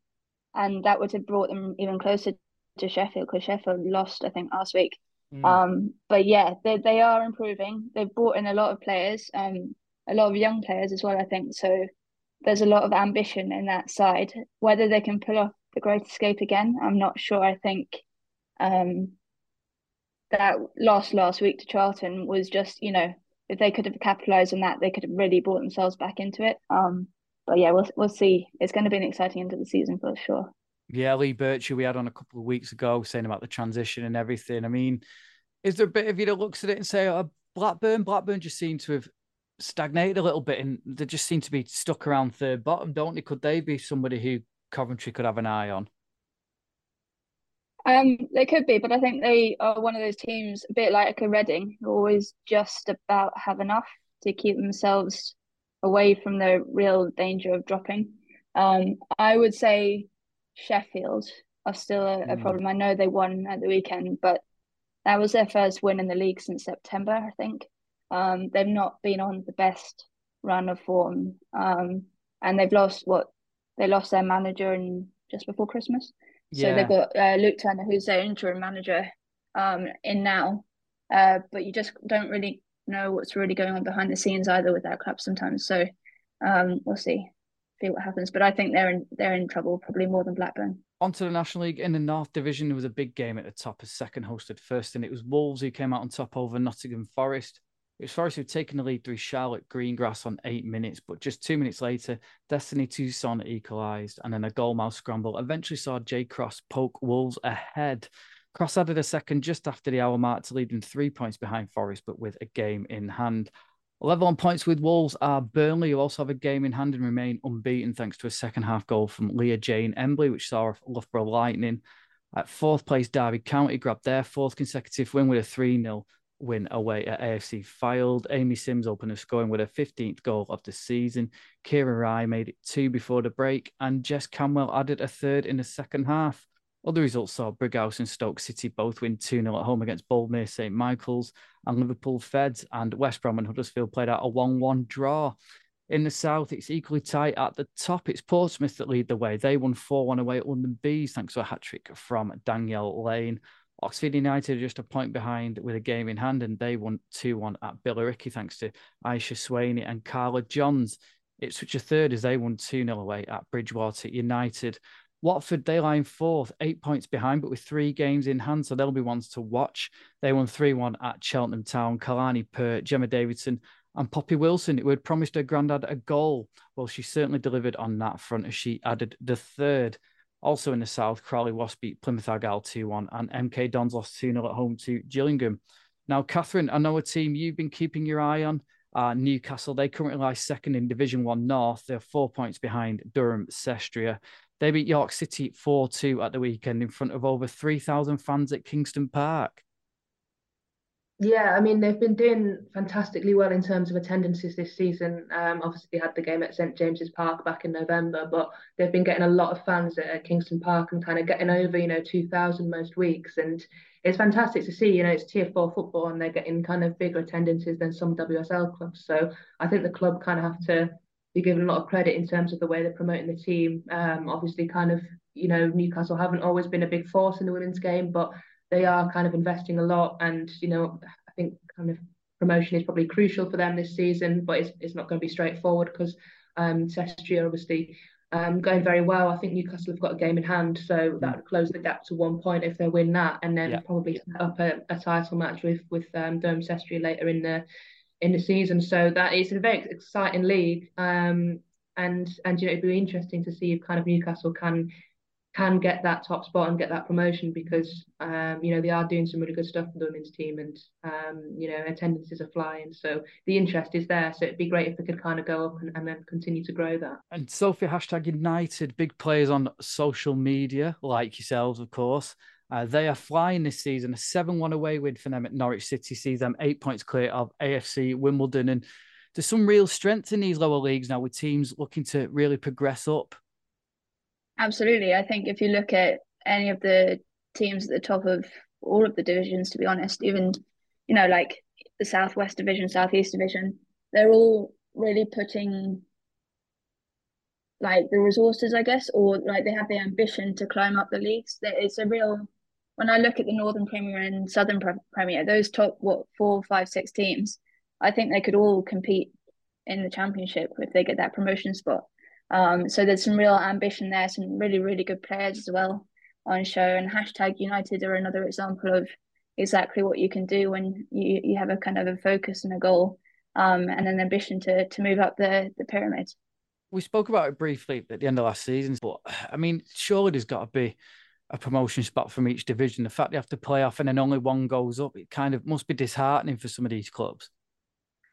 and that would have brought them even closer to Sheffield because Sheffield lost, I think, last week. Mm. Um, but yeah, they they are improving. They've brought in a lot of players, um, a lot of young players as well. I think so. There's a lot of ambition in that side. Whether they can pull off the Great Escape again, I'm not sure. I think um, that loss last week to Charlton was just, you know, if they could have capitalised on that, they could have really brought themselves back into it. Um, but yeah, we'll we'll see. It's going to be an exciting end of the season for sure. Yeah, Lee Birchie we had on a couple of weeks ago saying about the transition and everything. I mean, is there a bit of you that looks at it and say, oh, Blackburn, Blackburn just seem to have stagnated a little bit and they just seem to be stuck around third bottom, don't they? Could they be somebody who Coventry could have an eye on? Um, they could be, but I think they are one of those teams, a bit like a Reading, who always just about have enough to keep themselves away from the real danger of dropping. Um, I would say Sheffield are still a, a mm. problem. I know they won at the weekend, but that was their first win in the league since September, I think. Um, they've not been on the best run of form, um, and they've lost what they lost their manager in just before Christmas. Yeah. So they've got uh, Luke Turner, who's their interim manager, um, in now. Uh, but you just don't really know what's really going on behind the scenes either with that club sometimes. So um, we'll see see what happens. But I think they're in they're in trouble probably more than Blackburn. Onto the National League in the North Division, there was a big game at the top as second hosted first, and it was Wolves who came out on top over Nottingham Forest. It was Forest who'd taken the lead through Charlotte Greengrass on eight minutes, but just two minutes later, Destiny Tucson equalised, and then a goalmouth scramble eventually saw Jay Cross poke Wolves ahead. Cross added a second just after the hour mark to lead them three points behind Forest, but with a game in hand. Level on points with Wolves are Burnley, who also have a game in hand and remain unbeaten thanks to a second half goal from Leah Jane Embley, which saw Loughborough Lightning. At fourth place, Derby County grabbed their fourth consecutive win with a 3 0 win away at AFC Fylde. Amy Sims opened the scoring with her 15th goal of the season. Kira Rai made it two before the break, and Jess Camwell added a third in the second half. Other results saw Brighouse and Stoke City both win 2 0 at home against Boldmere St Michael's, and Liverpool Feds and West Brom and Huddersfield played out a 1 1 draw. In the south, it's equally tight at the top. It's Portsmouth that lead the way. They won 4 1 away at London Bees thanks to a hat trick from Danielle Lane. Oxford United are just a point behind with a game in hand, and they won 2 1 at Billericay thanks to Aisha Swaney and Carla Johns. It's such a third as they won 2 0 away at Bridgwater United. Watford, they in fourth, eight points behind, but with three games in hand. So they'll be ones to watch. They won 3 1 at Cheltenham Town. Kalani Pert, Gemma Davidson, and Poppy Wilson, who had promised her granddad a goal. Well, she certainly delivered on that front as she added the third. Also in the south, Crawley Wasp beat Plymouth Argyle 2 1, and MK Dons lost 2 0 at home to Gillingham. Now, Kathryn, I know a team you've been keeping your eye on. Uh, Newcastle, they currently lie second in Division One North. They're four points behind Durham Cestria. They beat York City 4 2 at the weekend in front of over 3,000 fans at Kingston Park. Yeah, I mean, they've been doing fantastically well in terms of attendances this season. Um, obviously, they had the game at St James's Park back in November, but they've been getting a lot of fans at, Kingston Park and kind of getting over, you know, 2,000 most weeks. And it's fantastic to see, you know, it's tier four football and they're getting kind of bigger attendances than some WSL clubs. So I think the club kind of have to be given a lot of credit in terms of the way they're promoting the team. Um, obviously, kind of, you know, Newcastle haven't always been a big force in the women's game, but they are kind of investing a lot. And, you know, I think kind of promotion is probably crucial for them this season, but it's, it's not going to be straightforward because um, Cestria obviously um, going very well. I think Newcastle have got a game in hand, so that would close the gap to one point if they win that, and then yeah. probably set up a, a, title match with with um, Durham Cestria later in the in the season. So that is a very exciting league, um, and and you know it'd be interesting to see if kind of Newcastle can can get that top spot and get that promotion because um, you know they are doing some really good stuff for the women's team and um, you know attendances are flying. So the interest is there. So it'd be great if they could kind of go up and, and then continue to grow that. And Sophie hashtag United big players on social media like yourselves of course uh, they are flying this season a 7-1 away win for them at Norwich City sees them eight points clear of AFC Wimbledon and there's some real strength in these lower leagues now with teams looking to really progress up Absolutely. I think if you look at any of the teams at the top of all of the divisions, to be honest, even, you know, like the Southwest Division, Southeast Division, they're all really putting like the resources, I guess, or like they have the ambition to climb up the leagues. It's a real, when I look at the Northern Premier and Southern Premier, those top, what, four, five, six teams, I think they could all compete in the championship if they get that promotion spot. Um, so there's some real ambition there, some really, really good players as well on show. And hashtag United are another example of exactly what you can do when you, you have a kind of a focus and a goal um, and an ambition to to move up the, the pyramid. We spoke about it briefly at the end of last season, but I mean, surely there's got to be a promotion spot from each division. The fact they have to play off and then only one goes up, it kind of must be disheartening for some of these clubs.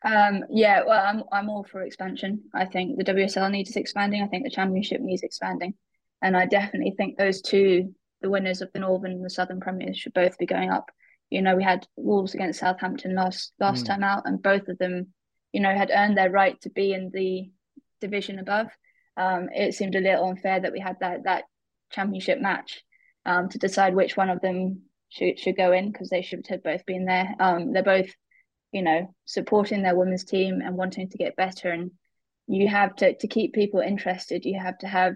Um, yeah, well, I'm I'm all for expansion. I think the WSL needs expanding. I think the Championship needs expanding, and I definitely think those two, the winners of the Northern and the Southern Premiers, should both be going up. You know, we had Wolves against Southampton last last mm. time out, and both of them, you know, had earned their right to be in the division above. Um, it seemed a little unfair that we had that that Championship match um, to decide which one of them should should go in because they should have both been there. Um, they're both you know, supporting their women's team and wanting to get better. And you have to to keep people interested. You have to have,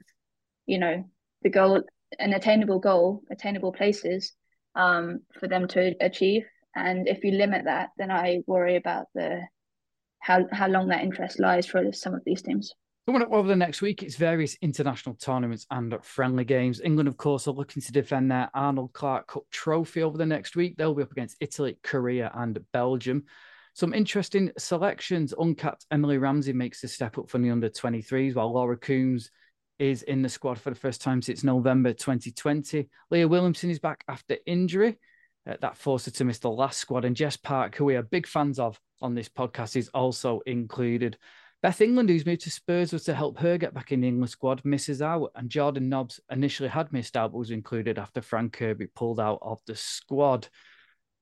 you know, the goal, an attainable goal, attainable places um, for them to achieve. And if you limit that, then I worry about the how how long that interest lies for some of these teams. Coming up over the next week, it's various international tournaments and friendly games. England, of course, are looking to defend their Arnold Clark Cup trophy over the next week. They'll be up against Italy, Korea, and Belgium. Some interesting selections. Uncapped Emily Ramsey makes the step up from the under 23s, while Laura Coombs is in the squad for the first time since November 2020. Leah Williamson is back after injury. Uh, that forced her to miss the last squad. And Jess Park, who we are big fans of on this podcast, is also included. Beth England, who's moved to Spurs, was to help her get back in the England squad, misses out. And Jordan Nobbs initially had missed out, but was included after Fran Kirby pulled out of the squad.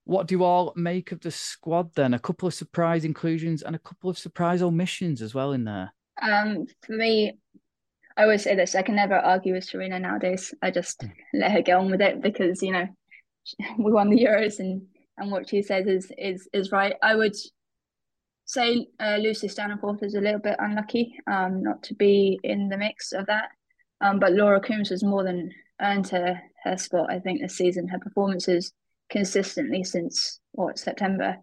What do you all make of the squad then? A couple of surprise inclusions and a couple of surprise omissions as well in there. Um, for me, I always say this: I can never argue with Sarina nowadays. I just mm. let her get on with it because you know (laughs) we won the Euros and and what she says is is is right. I would say uh, Lucy Staniforth is a little bit unlucky um, not to be in the mix of that. Um, but Laura Coombs has more than earned her, her spot, I think, this season. Her performances consistently since what September.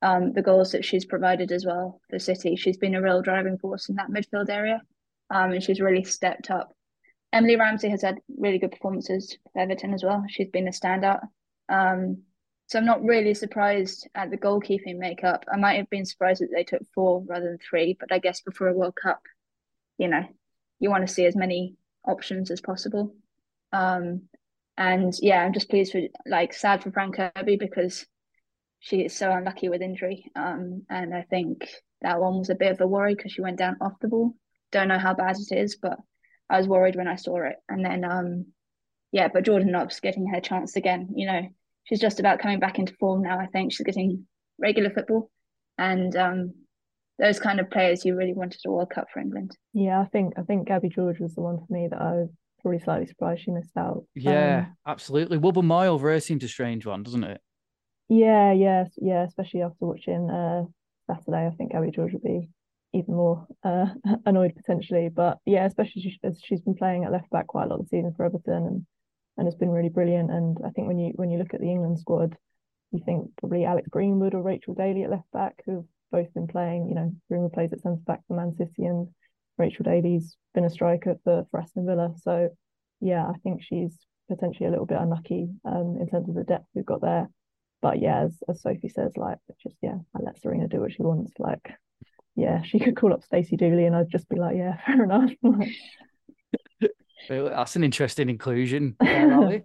Um, the goals that she's provided as well for City, she's been a real driving force in that midfield area, um, and she's really stepped up Emily Ramsey has had really good performances for Everton as well. She's been a standout. Um, so I'm not really surprised at the goalkeeping makeup. I might have been surprised that they took four rather than three, but I guess before a World Cup, you know, you want to see as many options as possible. Um, and yeah, I'm just pleased for like sad for Fran Kirby because she is so unlucky with injury. Um, and I think that one was a bit of a worry because she went down off the ball. Don't know how bad it is, but I was worried when I saw it. And then um, yeah, but Jordan Nobbs getting her chance again. You know, she's just about coming back into form now. I think she's getting regular football, and um, those kind of players you really wanted a World Cup for England. Yeah, I think I think Gabby George was the one for me that I was probably slightly surprised she missed out. Yeah, Um, absolutely. Wubben-Moy over her seemed a strange one, doesn't it? yeah, yeah, yeah. Especially after watching uh, Saturday, I think Gabby George would be even more uh, (laughs) annoyed potentially. But yeah, especially as she's been playing at left back quite a lot this the season for Everton and and has been really brilliant. And I think when you when you look at the England squad, you think probably Alex Greenwood or Rachel Daly at left back, who've both been playing. You know, Greenwood plays at centre back for Man City, and Rachel Daly's been a striker for for Aston Villa. So yeah, I think she's potentially a little bit unlucky um, in terms of the depth we've got there. But yeah, as, as Sophie says, like just yeah, I let Sarina do what she wants. Like, yeah, she could call up Stacey Dooley, and I'd just be like, yeah, (laughs) fair enough. (laughs) That's an interesting inclusion, (laughs) there,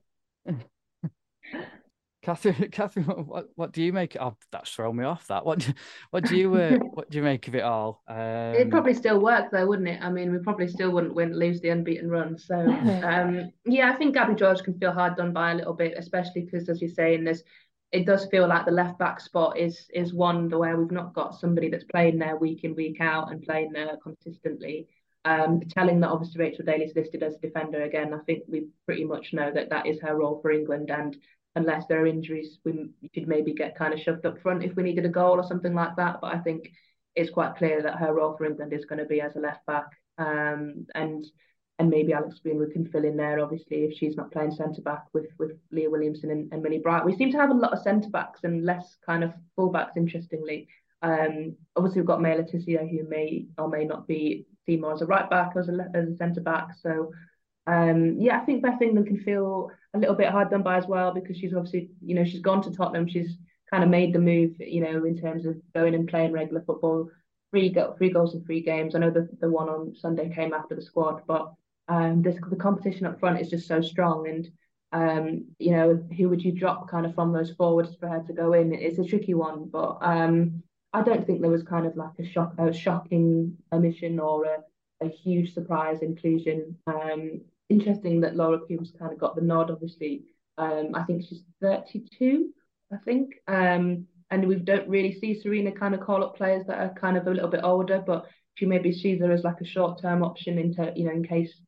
Kathryn, Kathryn, (laughs) what, what, do you make? Oh, that's thrown me off. That what, do- what do you, uh, (laughs) what do you make of it all? Um, It'd probably still work though, wouldn't it? I mean, we probably still wouldn't win, lose the unbeaten run. So, um, yeah, I think Gabby George can feel hard done by a little bit, especially because, as you're saying, there's it does feel like the left back spot is is one where we've not got somebody that's playing there week in week out and playing there consistently. Um, telling that obviously Rachel Daly's listed as a defender again, I think we pretty much know that that is her role for England. And unless there are injuries, we could maybe get kind of shoved up front if we needed a goal or something like that. But I think it's quite clear that her role for England is going to be as a left back. Um, and and maybe Alex Greenwood can fill in there, obviously, if she's not playing centre back with with Leah Williamson and, and Millie Bright. We seem to have a lot of centre backs and less kind of full backs, interestingly. Um, obviously, we've got Maya Le Tissier, who may or may not be seen more as a right back as a, as a centre back. So, um, yeah, I think Beth England can feel a little bit hard done by as well because she's obviously, you know, she's gone to Tottenham. She's kind of made the move, you know, in terms of going and playing regular football. Three, go- three goals in three games. I know the, the one on Sunday came after the squad, but um, this the competition up front is just so strong, and um, you know who would you drop kind of from those forwards for her to go in? It's a tricky one, but um, I don't think there was kind of like a shock, a shocking omission or a, a huge surprise inclusion. Um, interesting that Laura Coombs kind of got the nod. Obviously, um, I think she's 32, I think, um, and we don't really see Sarina kind of call up players that are kind of a little bit older, but she maybe sees her as like a short term option into you know in case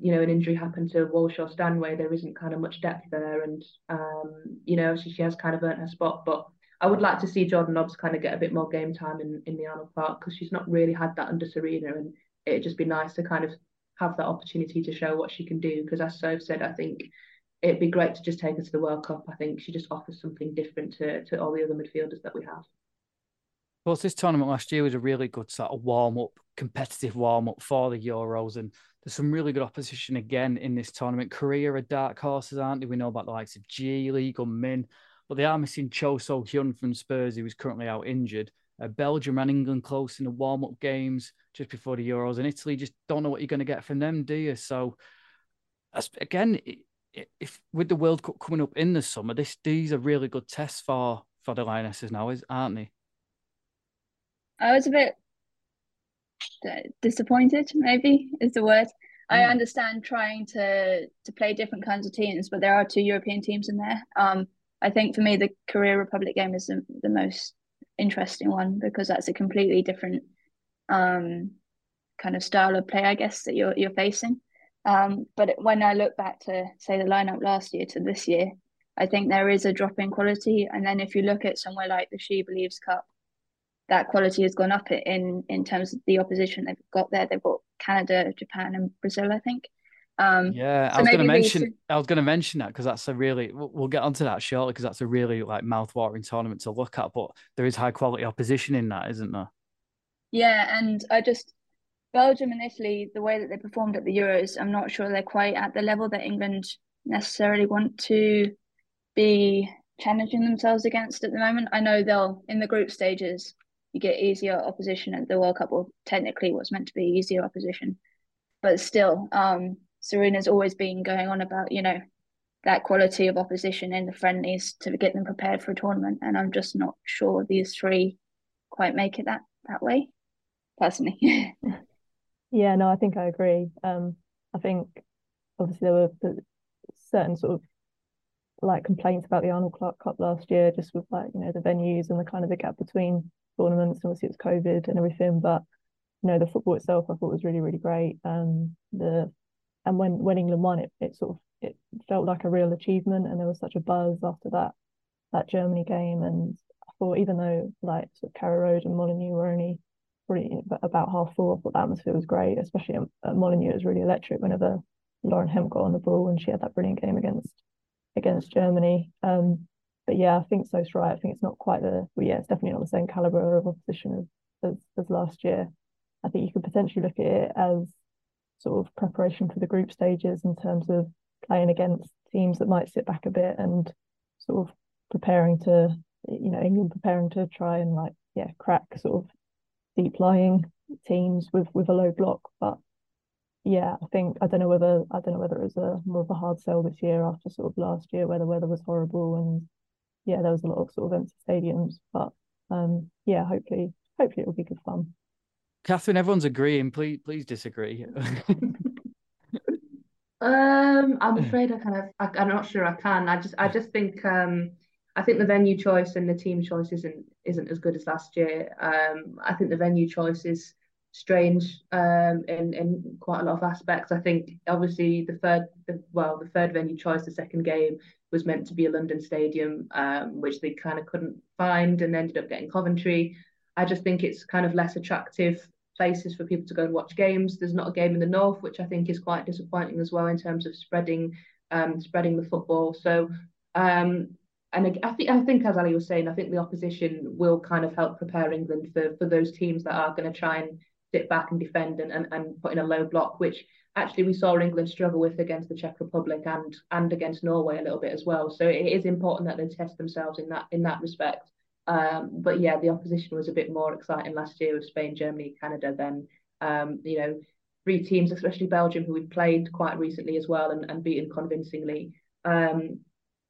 you know an injury happened to Walsh or Stanway, there isn't kind of much depth there, and um, you know she, she has kind of earned her spot. But I would like to see Jordan Nobbs kind of get a bit more game time in, in the Arnold Clark because she's not really had that under Sarina, and it'd just be nice to kind of have that opportunity to show what she can do. Because as Soph said, I think it'd be great to just take her to the World Cup. I think she just offers something different to to all the other midfielders that we have. Of course, this tournament last year was a really good sort of warm up, competitive warm up for the Euros, and there's some really good opposition again in this tournament. Korea are dark horses, aren't they? We know about the likes of G League or Min, but they are missing Cho So Hyun from Spurs, who is currently out injured. Uh, Belgium and England close in the warm up games just before the Euros, and Italy just don't know what you're going to get from them, do you? So, again, if with the World Cup coming up in the summer, this these are really good tests for for the Lionesses now, aren't they? I was a bit disappointed, maybe is the word. Mm. I understand trying to to play different kinds of teams, but there are two European teams in there. Um, I think for me, the Korea Republic game is the, the most interesting one because that's a completely different um, kind of style of play, I guess, that you're you're facing. Um, but when I look back to say the lineup last year to this year, I think there is a drop in quality. And then if you look at somewhere like the She Believes Cup, that quality has gone up in in terms of the opposition they've got there. They've got Canada, Japan, and Brazil, I think. Um, yeah, so I was going to mention. These... I was going to mention that because that's a really. We'll get onto that shortly because that's a really like mouth-watering tournament to look at. But there is high quality opposition in that, isn't there? Yeah, and I just Belgium and Italy, the way that they performed at the Euros, I'm not sure they're quite at the level that England necessarily want to be challenging themselves against at the moment. I know they'll in the group stages you get easier opposition at the World Cup, or technically what's meant to be easier opposition, but still, um, Sarina's always been going on about you know that quality of opposition in the friendlies to get them prepared for a tournament, and I'm just not sure these three quite make it that that way, personally. (laughs) yeah, no, I think I agree. Um, I think obviously there were certain sort of like complaints about the Arnold Clark Cup last year, just with like you know the venues and the kind of the gap between tournaments. Obviously, it's COVID and everything, but you know the football itself, I thought was really really great. Um, the and when when England won it, it sort of it felt like a real achievement, and there was such a buzz after that that Germany game. And I thought even though like sort of Carrow Road and Molineux were only about half full, I thought the atmosphere was great, especially at, at Molineux. It was really electric whenever Lauren Hemp got on the ball, and she had that brilliant game against against Germany. Um, but yeah, I think so's right. I think it's not quite the well, yeah, it's definitely not the same caliber of opposition as, as, as last year. I think you could potentially look at it as sort of preparation for the group stages in terms of playing against teams that might sit back a bit and sort of preparing to you know England preparing to try and like yeah crack sort of deep lying teams with with a low block but yeah, I think I don't know whether I don't know whether it was a more of a hard sell this year after sort of last year where the weather was horrible and yeah, there was a lot of sort of empty stadiums. But um, yeah, hopefully, hopefully it will be good fun. Kathryn, everyone's agreeing. Please, please disagree. um, I'm (laughs) afraid I kind of I, am not sure I can. I just I just think um, I think the venue choice and the team choice isn't isn't as good as last year. Um, I think the venue choice is strange um, in in quite a lot of aspects. I think obviously the third, the, well, the third venue choice, the second game was meant to be a London stadium, um, which they kind of couldn't find and ended up getting Coventry. I just think it's kind of less attractive places for people to go and watch games. There's not a game in the north, which I think is quite disappointing as well in terms of spreading um, spreading the football. So um, and I think I think as Ali was saying, I think the opposition will kind of help prepare England for for those teams that are going to try and sit back and defend and, and, and put in a low block, which actually we saw England struggle with against the Czech Republic and and against Norway a little bit as well. So it is important that they test themselves in that in that respect. Um, but yeah, the opposition was a bit more exciting last year with Spain, Germany, Canada than um, you know three teams, especially Belgium, who we played quite recently as well and, and beaten convincingly. Um,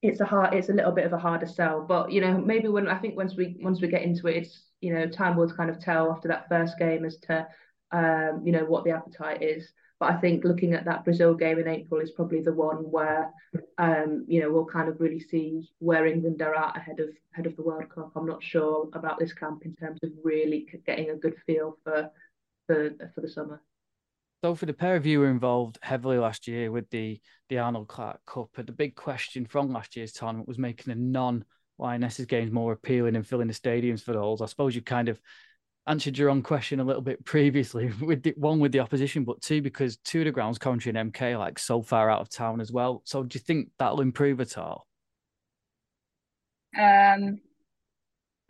it's a hard, it's a little bit of a harder sell, but you know maybe when I think once we once we get into it, it's you know, time will kind of tell after that first game as to, um, you know, what the appetite is. But I think looking at that Brazil game in April is probably the one where, um, you know, we'll kind of really see where England are at ahead of ahead of the World Cup. I'm not sure about this camp in terms of really getting a good feel for for for the summer. So for the pair of you were involved heavily last year with the the Arnold Clark Cup, the big question from last year's tournament was making the non Lionesses games more appealing and filling the stadiums for those. I suppose you kind of answered your own question a little bit previously (laughs) with the, one with the opposition, but two because two of the grounds, Coventry and MK, like so far out of town as well. So do you think that'll improve at all? Um,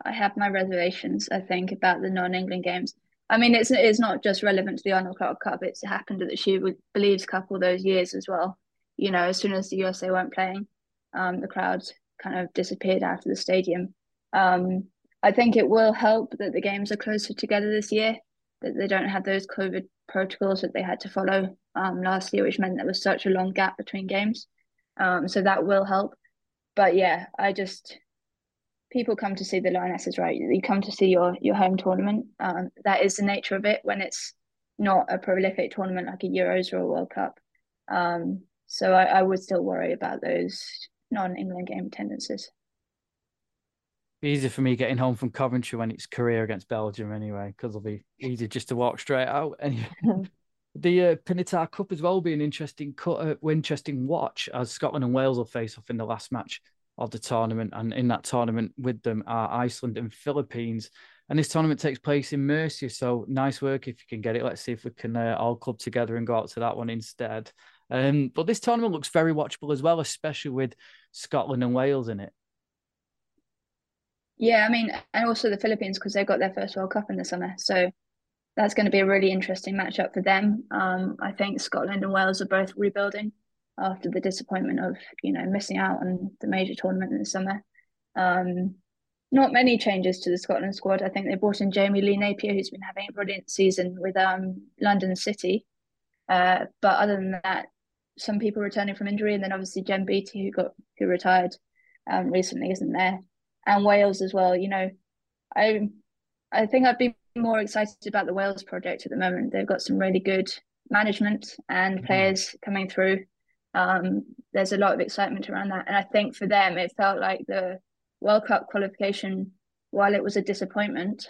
I have my reservations. I think about the non-England games. I mean, it's it's not just relevant to the Arnold Clark Cup. It's happened at the She Believes Cup all those years as well. You know, as soon as the USA weren't playing, um, the crowds kind of disappeared out of the stadium. Um, I think it will help that the games are closer together this year, that they don't have those COVID protocols that they had to follow um, last year, which meant there was such a long gap between games. Um, so that will help. But yeah, I just people come to see the Lionesses, right? You come to see your your home tournament. Um, that is the nature of it when it's not a prolific tournament like a Euros or a World Cup. Um, so I, I would still worry about those non-England game attendances. Easy for me getting home from Coventry when it's Korea against Belgium anyway, because it'll be easy just to walk straight out. (laughs) Anyway, the uh, Pinatar Cup as well will be an interesting cut, uh, interesting watch as Scotland and Wales will face off in the last match of the tournament, and in that tournament with them are Iceland and Philippines. And this tournament takes place in Murcia, so nice work if you can get it. Let's see if we can uh, all club together and go out to that one instead. Um, but this tournament looks very watchable as well, especially with Scotland and Wales in it. Yeah, I mean, and also the Philippines because they got their first World Cup in the summer. So that's going to be a really interesting matchup for them. Um, I think Scotland and Wales are both rebuilding after the disappointment of you know missing out on the major tournament in the summer. Um, not many changes to the Scotland squad. I think they brought in Jamie Lee Napier, who's been having a brilliant season with um, London City. Uh, but other than that, some people returning from injury, and then obviously Jen Beattie, who got who retired um, recently, isn't there, and Wales as well. You know, I I think I'd be more excited about the Wales project at the moment. They've got some really good management and mm-hmm. players coming through. Um, there's a lot of excitement around that, and I think for them, it felt like the World Cup qualification, while it was a disappointment,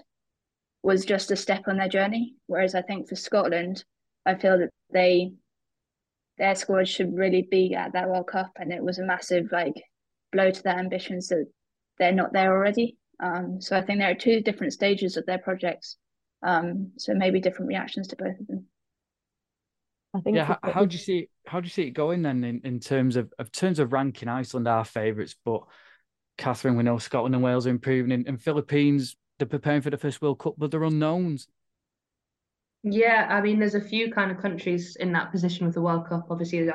was just a step on their journey. Whereas I think for Scotland, I feel that they their squad should really be at that World Cup, and it was a massive like blow to their ambitions that they're not there already. Um, so I think there are two different stages of their projects. Um, so maybe different reactions to both of them. I think. Yeah. How, how do you see how do you see it going then in, in terms of, of terms of ranking? Iceland are favourites, but Kathryn, we know Scotland and Wales are improving, and, and Philippines they're preparing for the first World Cup, but they're unknowns. Yeah, I mean, there's a few kind of countries in that position with the World Cup. Obviously,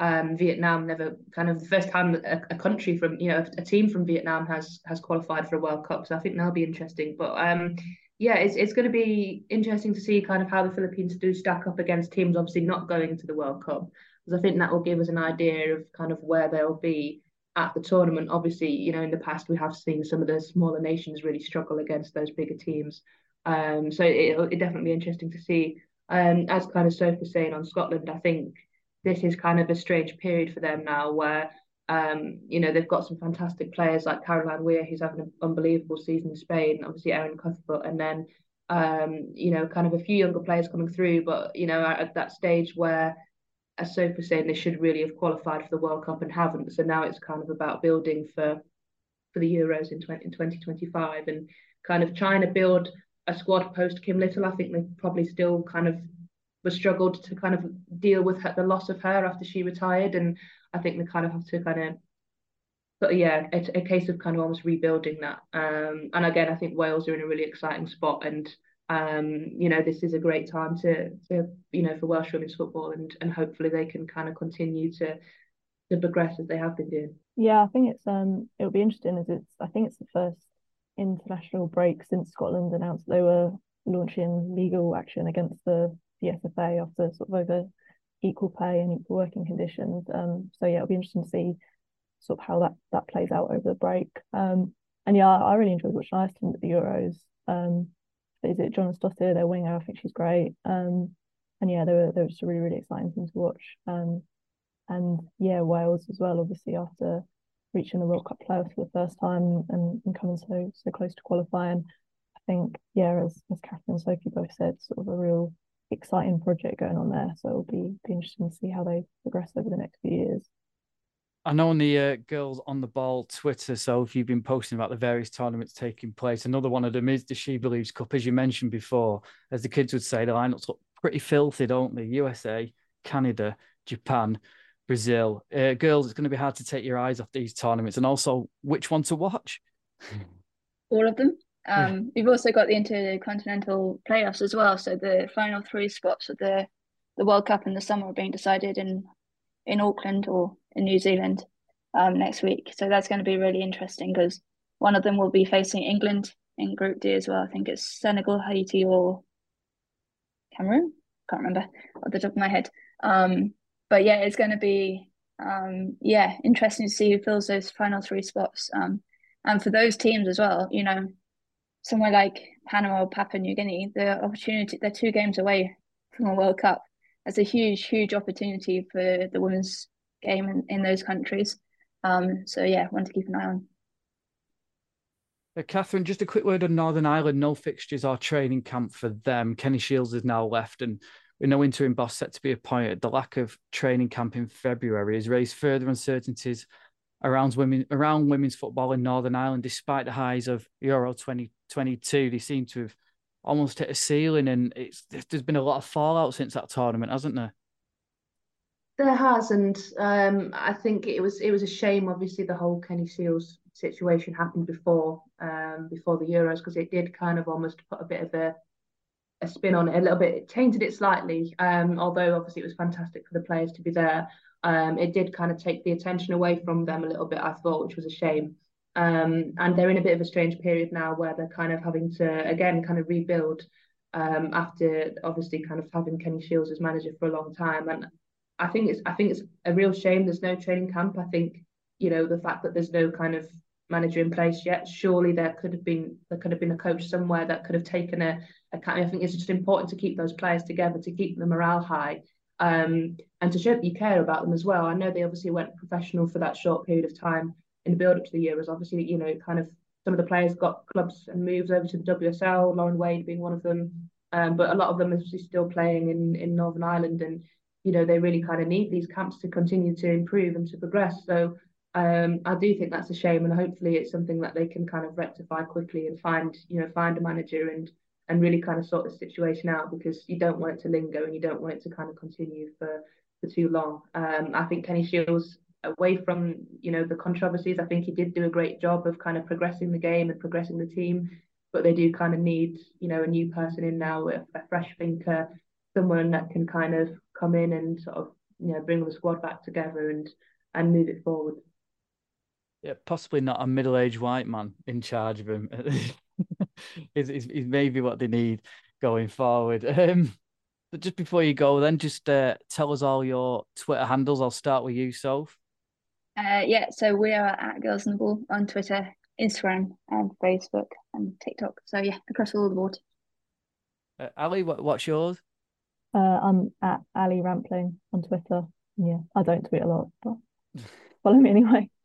um, Vietnam never kind of the first time a, a country from you know a, a, team from Vietnam has has qualified for a World Cup. So I think that'll be interesting. But um, yeah, it's it's going to be interesting to see kind of how the Philippines do stack up against teams obviously not going to the World Cup because I think that will give us an idea of kind of where they'll be at the tournament. Obviously, you know, in the past we have seen some of the smaller nations really struggle against those bigger teams. Um, so it, will definitely be interesting to see. Um, as kind of Sophie was saying on Scotland, I think this is kind of a strange period for them now where um, you know, they've got some fantastic players like Caroline Weir, who's having an unbelievable season in Spain, obviously Erin Cuthbert, and then um, you know, kind of a few younger players coming through, but you know, at, at that stage where as Sophie was saying, they should really have qualified for the World Cup and haven't. So now it's kind of about building for for the Euros in, 20, in 2025 and kind of trying to build a squad post Kim Little. I think they probably still kind of were struggled to kind of deal with her, the loss of her after she retired. And I think they kind of have to kind of, but yeah, it's a case of kind of almost rebuilding that. Um, and again, I think Wales are in a really exciting spot and um, you know, this is a great time to, to you know, for Welsh women's football, and and hopefully they can kind of continue to to progress as they have been doing. Yeah, I think it's um, it'll be interesting as it's I think it's the first international break since Scotland announced they were launching legal action against the the SFA after sort of over equal pay and equal working conditions. Um, so yeah, it'll be interesting to see sort of how that that plays out over the break. Um, and yeah, I, really enjoyed watching Iceland at the Euros. Um, is it Jónsdóttir, their winger? I think she's great. Um, and yeah, they were they were just a really really exciting thing to watch. Um, and yeah, Wales as well. Obviously, after reaching the World Cup playoffs for the first time and, and coming so so close to qualifying, I think yeah, as as Kathryn and Sophie both said, sort of a real exciting project going on there. So it'll be be interesting to see how they progress over the next few years. I know on the uh, girls on the ball Twitter, so if you've been posting about the various tournaments taking place, another one of them is the She Believes Cup, as you mentioned before. As the kids would say, the lineups look pretty filthy, don't they? USA, Canada, Japan, Brazil. Uh, girls, it's going to be hard to take your eyes off these tournaments, and also which one to watch. All of them. Um, yeah. We've also got the intercontinental playoffs as well. So the final three spots of the the World Cup in the summer are being decided in in Auckland or in New Zealand um, next week. So that's going to be really interesting because one of them will be facing England in Group D as well. I think it's Senegal, Haiti, or Cameroon. Can't remember off the top of my head. Um, but yeah, it's going to be um, yeah interesting to see who fills those final three spots. Um, and for those teams as well, you know, somewhere like Panama or Papua New Guinea, the opportunity they're two games away from a World Cup. That's a huge, huge opportunity for the women's game in, in those countries. Um, so yeah, one to keep an eye on. Uh, Kathryn, just a quick word on Northern Ireland. No fixtures or training camp for them. Kenny Shields is now left, and with no interim boss set to be appointed, the lack of training camp in February has raised further uncertainties around women around women's football in Northern Ireland. Despite the highs of Euro 2022, they seem to have almost hit a ceiling, and it's there's been a lot of fallout since that tournament, hasn't there? There has, and um, I think it was it was a shame. Obviously, the whole Kenny Shields situation happened before um, before the Euros because it did kind of almost put a bit of a a spin on it a little bit. It tainted it slightly, um, although obviously it was fantastic for the players to be there. Um, it did kind of take the attention away from them a little bit, I thought, which was a shame. Um, and they're in a bit of a strange period now where they're kind of having to again kind of rebuild um, after obviously kind of having Kenny Shields as manager for a long time. And I think it's I think it's a real shame there's no training camp. I think you know the fact that there's no kind of manager in place yet. Surely there could have been there could have been a coach somewhere that could have taken a, a I think it's just important to keep those players together to keep the morale high. Um, and to show that you care about them as well. I know they obviously went professional for that short period of time in the build up to the Euros. Obviously, you know, kind of some of the players got clubs and moves over to the WSL. Lauren Wade being one of them, um, but a lot of them are still playing in in Northern Ireland, and you know they really kind of need these camps to continue to improve and to progress. So um, I do think that's a shame, and hopefully it's something that they can kind of rectify quickly and find you know find a manager and and really kind of sort the situation out because you don't want it to linger and you don't want it to kind of continue for for too long. Um, I think Kenny Shields, away from you know the controversies i think he did do a great job of kind of progressing the game and progressing the team but they do kind of need you know a new person in now a, a fresh thinker someone that can kind of come in and sort of you know bring the squad back together and and move it forward yeah possibly not a middle-aged white man in charge of him (laughs) (laughs) is, is, is maybe what they need going forward (laughs) um but just before you go then just uh, tell us all your twitter handles i'll start with you soph uh, yeah, so we are at Girls On the Ball on Twitter, Instagram, and Facebook and TikTok. So yeah, across all the board. Uh, Ali, what, what's yours? Uh, I'm at Ali Rampling on Twitter. Yeah, I don't tweet a lot, but follow me anyway. (laughs)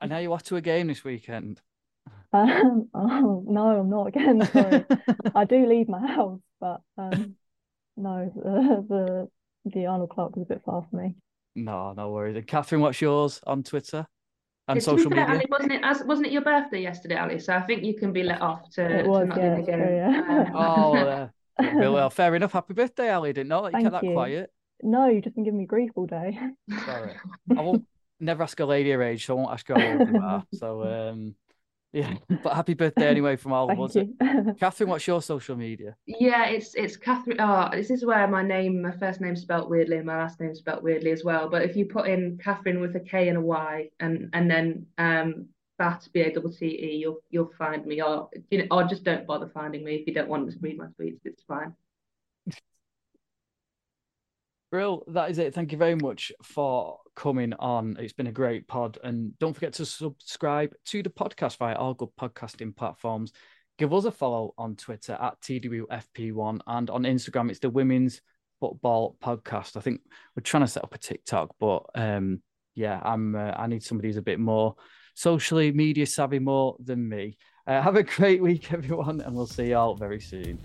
And now you off to a game this weekend? Um, (laughs) oh no, I'm not again. (laughs) Sorry, I do leave my house, but um, no, the, the the Arnold Clark was a bit far for me. No, no worries. And Kathryn, what's yours on Twitter and yeah, social fair, media? Ali, wasn't it? As, wasn't it your birthday yesterday, Ali? So I think you can be let off to, it was, to not yeah, again. Yeah. (laughs) oh, uh, well, fair enough. Happy birthday, Ali. Didn't know that you Thank kept that you. quiet. No, you've just been giving me grief all day. Sorry, I won't never ask a lady her age, so I won't ask her how old you are. So, um, yeah, but happy birthday anyway from all of us. Kathryn, what's your social media? Yeah, it's it's Kathryn. Oh, this is where my name, my first name spelt weirdly, and my last name spelt weirdly as well. But if you put in Kathryn with a K and a Y, and and then um Bat B A double T E, you'll you'll find me. Or you know, or just don't bother finding me if you don't want to read my tweets. It's fine. Brill, that is it. Thank you very much for coming on. It's been a great pod. And don't forget to subscribe to the podcast via all good podcasting platforms. Give us a follow on Twitter at TWFP1 and on Instagram, it's the Women's Football Podcast. I think we're trying to set up a TikTok, but um, yeah, I'm uh, I need somebody who's a bit more socially media savvy more than me. Uh, have a great week, (laughs) everyone, and we'll see you all very soon.